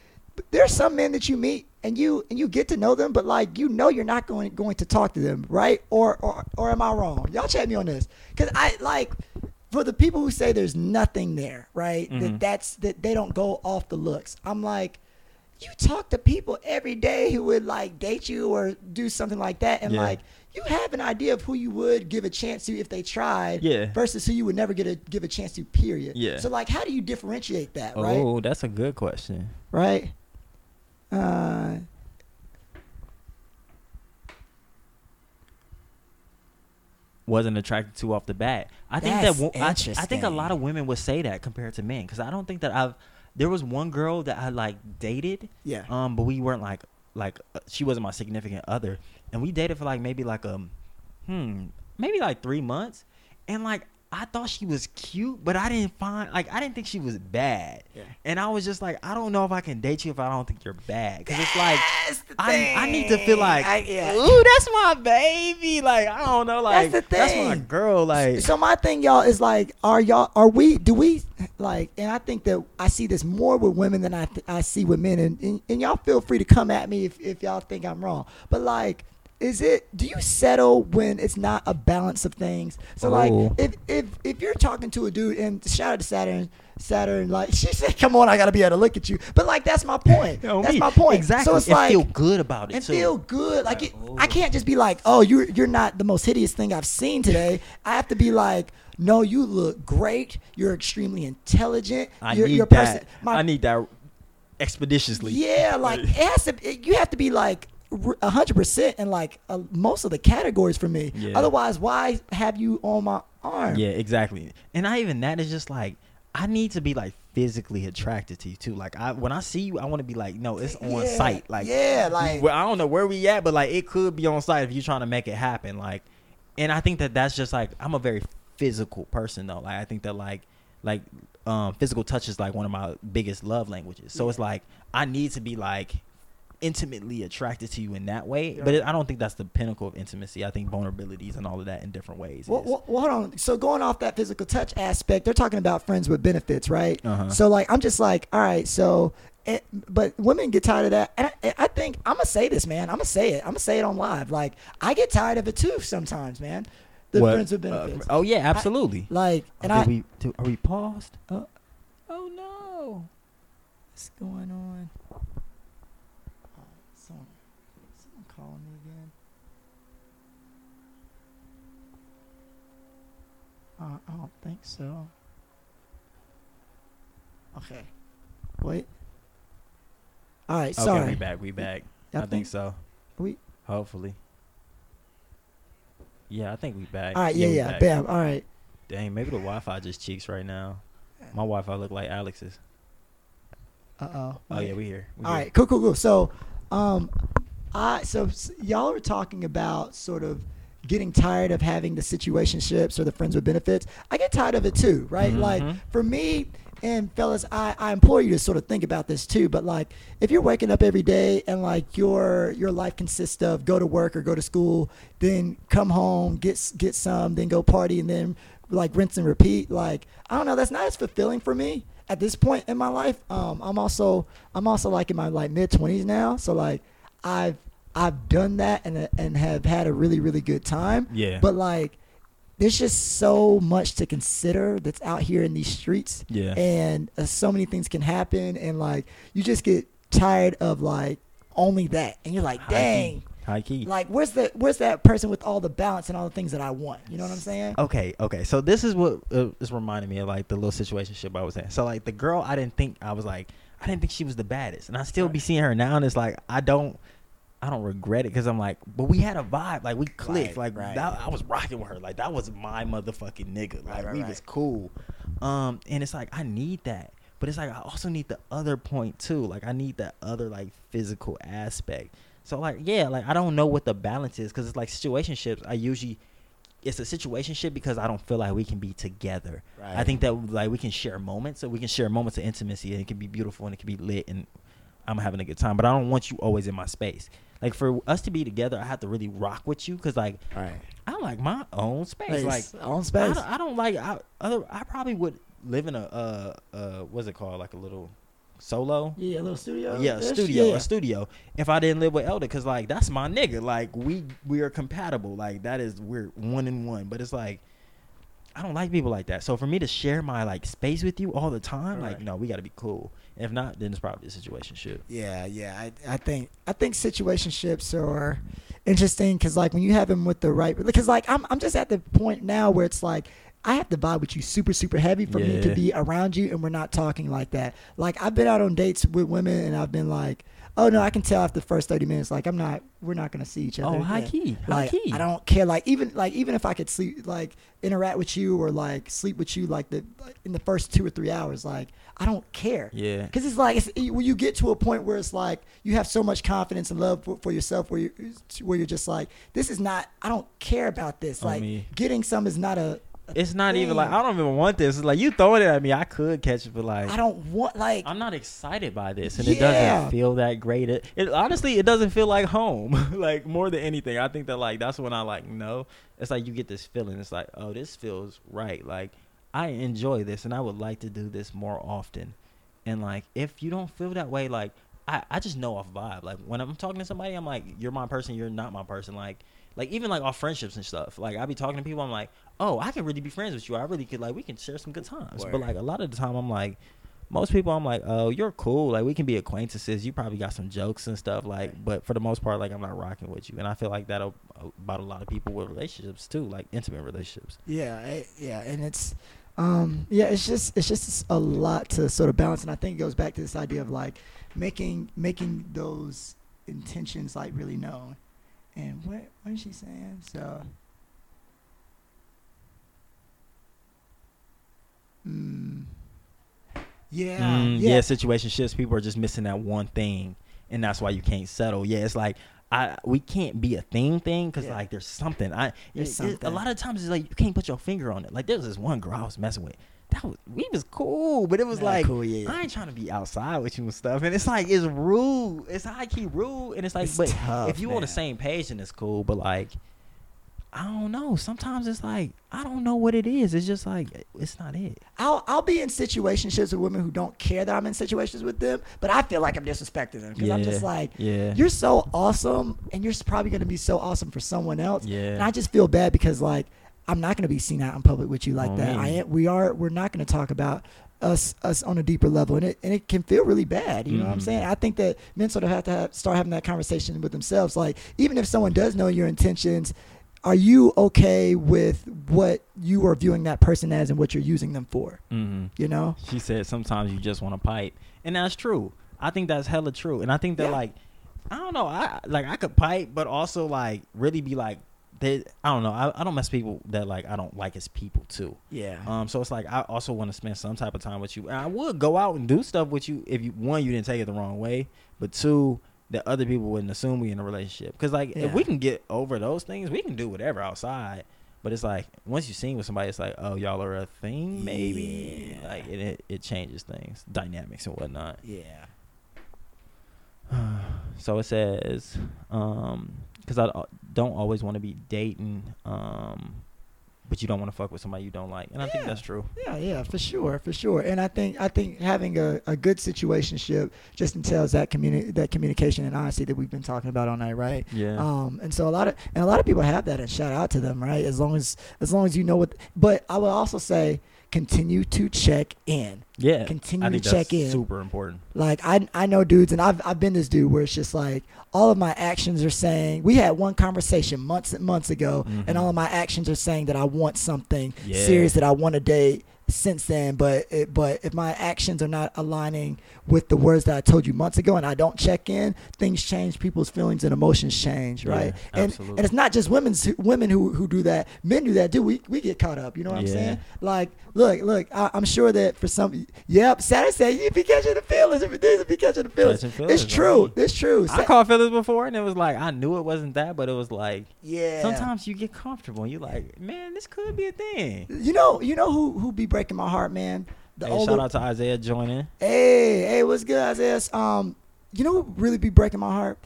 there's some men that you meet and you and you get to know them, but like you know you're not going going to talk to them, right? Or or or am I wrong? Y'all check me on this, because I like. For the people who say there's nothing there, right? That Mhm. that's that they don't go off the looks. I'm like, you talk to people every day who would like date you or do something like that and Yeah. like you have an idea of who you would give a chance to if they tried Yeah. versus who you would never get a give a chance to period Yeah. so like how do you differentiate that right Oh, that's a good question. right uh Wasn't attracted to off the bat. I think That's that I, I think a lot of women would say that compared to men because I don't think that I've. There was one girl that I like dated, yeah. um, but we weren't like like uh, she wasn't my significant other, and we dated for like maybe like um, hmm, maybe like three months, and like I thought she was cute, but I didn't find like I didn't think she was bad, Yeah. and I was just like I don't know if I can date you if I don't think you're bad, because it's like I I need to feel like I- yeah. ooh that's my baby, like I don't know, like the that's my girl, like so my thing y'all is like are y'all are we do we like and i think that i see this more with women than i th- i see with men. And, and and y'all feel free to come at me if, if y'all think i'm wrong. But like is it do you settle when it's not a balance of things? So like Oh. if if if you're talking to a dude and shout out to saturn saturn like she said come on i gotta be able to look at you but like that's my point You know that's me. my point exactly. so it's and like feel good about it and too. feel good. Like it, oh. I can't just be like, "Oh, you're you're not the most hideous thing I've seen today." I have to be like, "No, you look great. You're extremely intelligent. I you're, need you're that. person- my- I need that expeditiously. yeah, like it has to. It, you have to be like a hundred percent in like uh, most of the categories for me. Yeah. Otherwise, why have you on my arm? Yeah, exactly. And not even that is just like I need to be like physically attracted to you too. Like I when I see you, I want to be like, no, it's on Yeah, site. Like yeah, like- well, I don't know where we at, but like it could be on site if you're trying to make it happen. Like, and I think that that's just like I'm a very physical person though. Like I think that like like um physical touch is like one of my biggest love languages. So it's like I need to be like intimately attracted to you in that way. Yeah. But it, I don't think that's the pinnacle of intimacy. I think vulnerabilities and all of that in different ways. Well, is- well, well, hold on. So going off that physical touch aspect, they're talking about friends with benefits, right? Uh-huh. So like, I'm just like, all right. So, it, but women get tired of that, and I, I think I'm gonna say this, man. I'm gonna say it. I'm gonna say it on live. Like, I get tired of it too sometimes, man. The What? friends with Uh, benefits. oh yeah, absolutely. like, and oh, I. we, do, are we paused? Uh, oh no. what's going on? Oh, someone, someone calling me again. Uh, I don't think so. Okay. Wait. All right. Sorry. Okay, we back. We back. Y'all I think so. we- Hopefully. Yeah, I think we back. All right. Yeah. Yeah. back. Bam. All right. Dang, maybe the Wi-Fi just cheeks right now. My Wi-Fi look like Alex's. Uh oh. Oh yeah, we here. We All here. right, cool, cool, cool. So, um, I so y'all are talking about sort of getting tired of having the situationships or the friends with benefits. I get tired of it too, right? Like Mhm. for me and fellas, I, I implore you to sort of think about this too. But like, if you're waking up every day and like your your life consists of go to work or go to school, then come home, get get some, then go party, and then like rinse and repeat. Like I don't know, that's not as fulfilling for me at this point in my life. Um, I'm also I'm also like in my like mid twenties now, so like I've I've done that and and have had a really really good time. Yeah. But like, there's just so much to consider that's out here in these streets. Yeah. And uh, so many things can happen, and like you just get tired of like only that, and you're like, High dang. key. High key. Like where's the where's that person with all the balance and all the things that I want? You know what I'm saying? Okay, okay. So this is what uh, is reminding me of like the little situationship I was in. So like the girl, I didn't think I was like, I didn't think she was the baddest, and I still be seeing her now, and it's like I don't, I don't regret it because I'm like, but we had a vibe, like we clicked, Right, like right. that, I was rocking with her, like that was my motherfucking nigga, like right, we was cool, um, and it's like I need that, but it's like I also need the other point too, like I need that other like physical aspect. So like, yeah, like I don't know what the balance is because it's like situationships. I usually it's a situationship because I don't feel like we can be together. I think that like we can share moments, so we can share moments of intimacy, and it can be beautiful and it can be lit, and I'm having a good time. But I don't want you always in my space. Like for us to be together, I have to really rock with you because like Right. I like my own space. Space, Like own I space. don't, I don't like I other. I probably would live in a uh uh what's it called like a little solo. Yeah, a little studio. Yeah, a studio, Yeah. a studio. If I didn't live with Elder, cause like that's my nigga. Like we we are compatible. Like that is we're one in one. But it's like I don't like people like that. So for me to share my like space with you all the time, like no, we got to be cool. If not, then it's probably a situation shit. Yeah, yeah. I, I think I think situationships are interesting because like when you have them with the right because like I'm I'm just at the point now where it's like I have to vibe with you super super heavy for me to be around you and we're not talking like that. Like I've been out on dates with women and I've been like, oh no, I can tell after the first thirty minutes like I'm not we're not gonna see each other. Oh, high key, high Like key. I don't care. Like even like even if I could sleep like interact with you or like sleep with you like the like, in the first two or three hours, like I don't care. Yeah. Because it's like it's, when you get to a point where it's like you have so much confidence and love for, for yourself, where you where you're just like, this is not. I don't care about this. Like me. getting some is not a. a It's not even like I don't even want this. It's like you throwing it at me. I could catch it, but like I don't want like. I'm not excited by this, and it doesn't feel that great. It, it honestly, it doesn't feel like home. like more than anything, I think that like that's when I like no. It's like you get this feeling. It's like oh, this feels right. Like I enjoy this, and I would like to do this more often. And like if you don't feel that way, like I I just know off vibe. Like when I'm talking to somebody, I'm like you're my person, you're not my person. Like like even like off friendships and stuff. Like I be talking to people, I'm like oh, I can really be friends with you. I really could like we can share some good times. But like a lot of the time, I'm like most people I'm like, oh, you're cool. Like we can be acquaintances. You probably got some jokes and stuff. Like, but for the most part, like I'm not rocking with you. And I feel like that about a lot of people with relationships too, like intimate relationships. Yeah, I, yeah, and it's, um, yeah, it's just it's just a lot to sort of balance, and I think it goes back to this idea of like making making those intentions like really known. And what what is she saying? So. Mm, yeah, Mm, yeah, yeah, situation shifts. People are just missing that one thing, and that's why you can't settle. Yeah, it's like I we can't be a thing thing because Yeah. like there's something. I There's it- it- something. a lot of times it's like you can't put your finger on it. Like there was this one girl I was messing with. That was we was cool, but it was like cool, yeah. I ain't trying to be outside with you and stuff. And it's like it's rude. It's high key rude, and it's like It's but tough, if you on the same page, then it's cool. But like. I don't know. Sometimes it's like I don't know what it is. It's just like it's not it. I'll I'll be in situationships with women who don't care that I'm in situations with them, but I feel like I'm disrespecting them because I'm just like, yeah. you're so awesome, and you're probably gonna be so awesome for someone else. Yeah. And I just feel bad because like I'm not gonna be seen out in public with you like Oh, that. man. I am, we are we're not gonna talk about us us on a deeper level, and it and it can feel really bad. You know what I'm Mhm. saying? I think that men sort of have to have, start having that conversation with themselves. Like even if someone does know your intentions. Are you okay with what you are viewing that person as and what you're using them for? Mm-hmm. You know? She said sometimes you just want to pipe, and that's true. I think that's hella true, and I think that Yeah. like I don't know, I like I could pipe, but also like really be like they. I don't know. I, I don't mess people that like I don't like as people too. Yeah. Um, so it's like I also want to spend some type of time with you, and I would go out and do stuff with you if you one you didn't take it the wrong way, but two that other people wouldn't assume we in a relationship. Because like Yeah. if we can get over those things, we can do whatever outside. But it's like once you sing with somebody, it's like oh y'all are a thing maybe. Yeah. Like it, it it changes things, dynamics and whatnot. yeah. so it says, um, because I don't always want to be dating, um, but you don't want to fuck with somebody you don't like, and I think that's true. Yeah, yeah, for sure, for sure. And I think I think having a, a good situationship just entails that communi- that communication and honesty that we've been talking about all night, right? Yeah. Um, and so a lot of and a lot of people have that, and shout out to them, right? As long as as long as you know what. But I will also say, continue to check in. Yeah, Continue to check in. Super important. Like I I know dudes, and I've I've been this dude where it's just like all of my actions are saying. We had one conversation months and months ago, Mhm. and all of my actions are saying that I want something Yeah. serious, that I want to date, since then. But it, but if my actions are not aligning with the words that I told you months ago, and I don't check in, things change. People's feelings and emotions change, Yeah, right? and absolutely. and it's not just women's women who who do that. Men do that too. We we get caught up. You know what I'm Yeah. saying? Like, look, look. I, I'm sure that for some, yep. Saturn said you be catching the feelings. If it is, be catching the feelings. Catching feelings, it's true. right. It's true. I Sa- caught feelings before, and it was like I knew it wasn't that, but it was like yeah. sometimes you get comfortable. and you're like, man, this could be a thing. You know, you know who who be breaking my heart, man. The Hey, older, shout out to Isaiah joining. hey, hey, what's good, Isaiah? Um, you know who really be breaking my heart?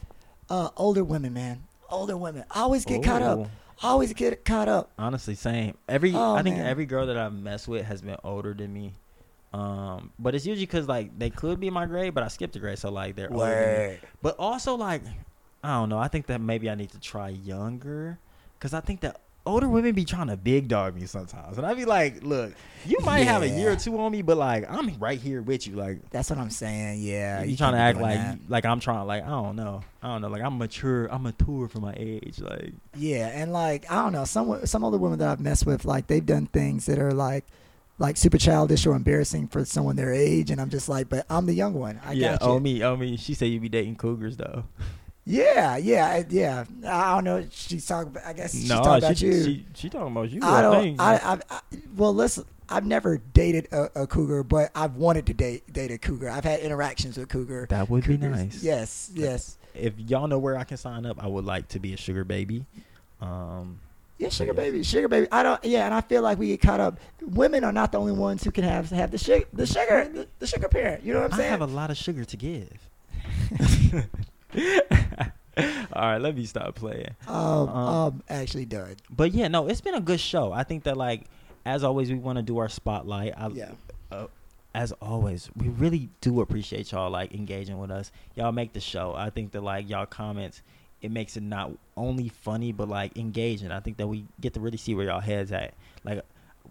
Uh, older women, man. Older women. I always get caught up. I always get caught up. Honestly, same. Every Oh, I think man. every girl that I've messed with has been older than me. Um, but it's usually because like they could be my grade, but I skipped a grade, so like they're older than me. But also like, I don't know. I think that maybe I need to try younger, because I think that older women be trying to big dog me sometimes, and I be like, look, you might have a year or two on me, but like I'm right here with you. Like That's what I'm saying. Yeah, you, trying to act like like I'm trying like I don't know, I don't know. Like I'm mature, I'm mature for my age. Like Yeah, and like I don't know, some some other women that I've messed with, like they've done things that are like like super childish or embarrassing for someone their age, and I'm just like, but I'm the young one. I yeah, got oh you. oh me, oh me. She said you be dating cougars though. Yeah, yeah, yeah. I don't know. She's talking. I guess she's no, talking about you. she she talking about you. I don't. I, I, I well, listen. I've never dated a, a cougar, but I've wanted to date date a cougar. I've had interactions with cougar. that would be nice. Yes, yes. If y'all know where I can sign up, I would like to be a sugar baby. Um, Yeah, sugar baby, sugar baby. I don't. Yeah, and I feel like we get caught up. Women are not the only ones who can have have the sugar, the sugar, the, the sugar parent. You know what I'm saying? I have a lot of sugar to give. All right, let me stop playing. um, um, um, actually done. But yeah, no, it's been a good show. I think that like as always, we want to do our spotlight. I, Yeah. uh, as always, we really do appreciate y'all like engaging with us. Y'all make the show. I think that like y'all comments, it makes it not only funny but like engaging. I think that we get to really see where y'all heads at. Like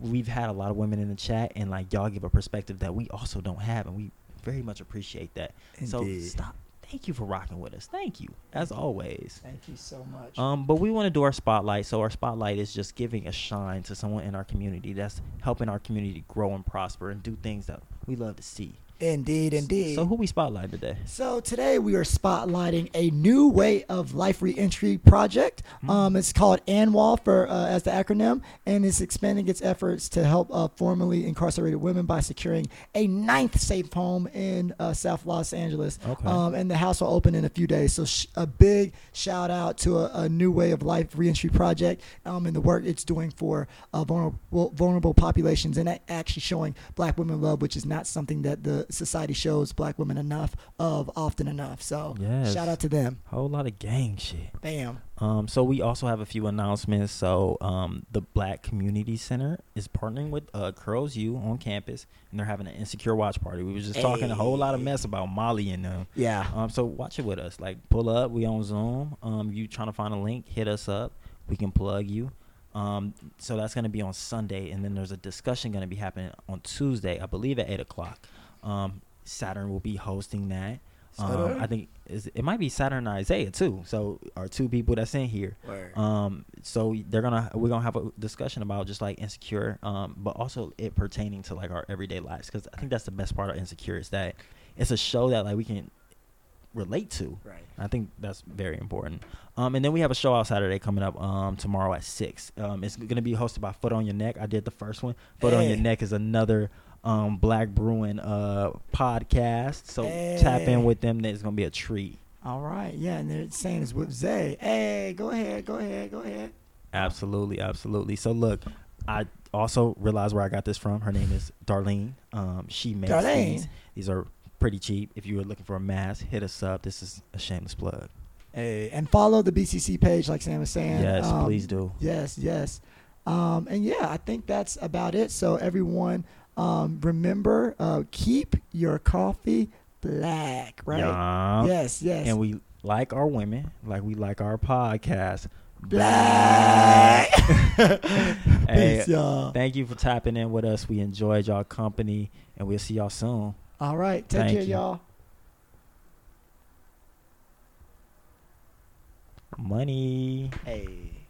we've had a lot of women in the chat, and like y'all give a perspective that we also don't have, and we very much appreciate that. So stop. Thank you for rocking with us. Thank you as always. Thank you so much. Um, but we want to do our spotlight. So our spotlight is just giving a shine to someone in our community that's helping our community grow and prosper and do things that we love to see. Indeed, indeed. So who we spotlight today? So today we are spotlighting a new way of life reentry project. Hmm. Um, it's called ANWAL for uh, as the acronym, and it's expanding its efforts to help uh, formerly incarcerated women by securing a ninth safe home in uh, South Los Angeles. Okay. Um, and the house will open in a few days. So sh- a big shout out to a, a new way of life reentry project um, and the work it's doing for uh, vulnerable vulnerable populations and actually showing Black women love, which is not something that the society shows Black women enough of often enough. So Yes. shout out to them. Whole lot of gang shit. Bam. Um, so we also have a few announcements. So um, the Black Community Center is partnering with uh, Curls U on campus, and they're having an insecure watch party. We were just talking a whole lot of mess about Molly and them. Yeah. Um, so watch it with us. Like pull up. We on Zoom. Um, you trying to find a link? Hit us up. We can plug you. Um, so that's gonna be on Sunday, and then there's a discussion gonna be happening on Tuesday, I believe at eight o'clock. Um, Saturn will be hosting that. Um, I think it might be Saturn and Isaiah too. So our two people that's in here. Word. Um, so they're gonna we're gonna have a discussion about just like insecure, um, but also it pertaining to like our everyday lives because I think that's the best part of insecure is that it's a show that like we can relate to. right. I think that's very important. Um, and then we have a show out Saturday coming up um, tomorrow at six. Um, it's going to be hosted by Foot on Your Neck. I did the first one. Foot on Your Neck is another um, Black Brewing uh, podcast. So tap in with them. It's going to be a treat. All right. Yeah, and they're saying it's with Zay. Hey, go ahead. Go ahead. Go ahead. Absolutely, absolutely. So look, I also realized where I got this from. Her name is Darlene. Um, she makes Darlene. these. These are pretty cheap. If you were looking for a mask, hit us up. This is a shameless plug. Hey, and follow the BCC page, like Sam was saying. Yes, Um, please do. Yes, yes. Um, and yeah, I think that's about it. So everyone, um, remember, uh, keep your coffee black, right? Yeah. Yes, yes. And we like our women, like we like our podcast. black. Hey, Peace, y'all. Thank you for tapping in with us. We enjoyed y'all company, and we'll see y'all soon. All right, take Thank care, you. y'all. Money. Hey.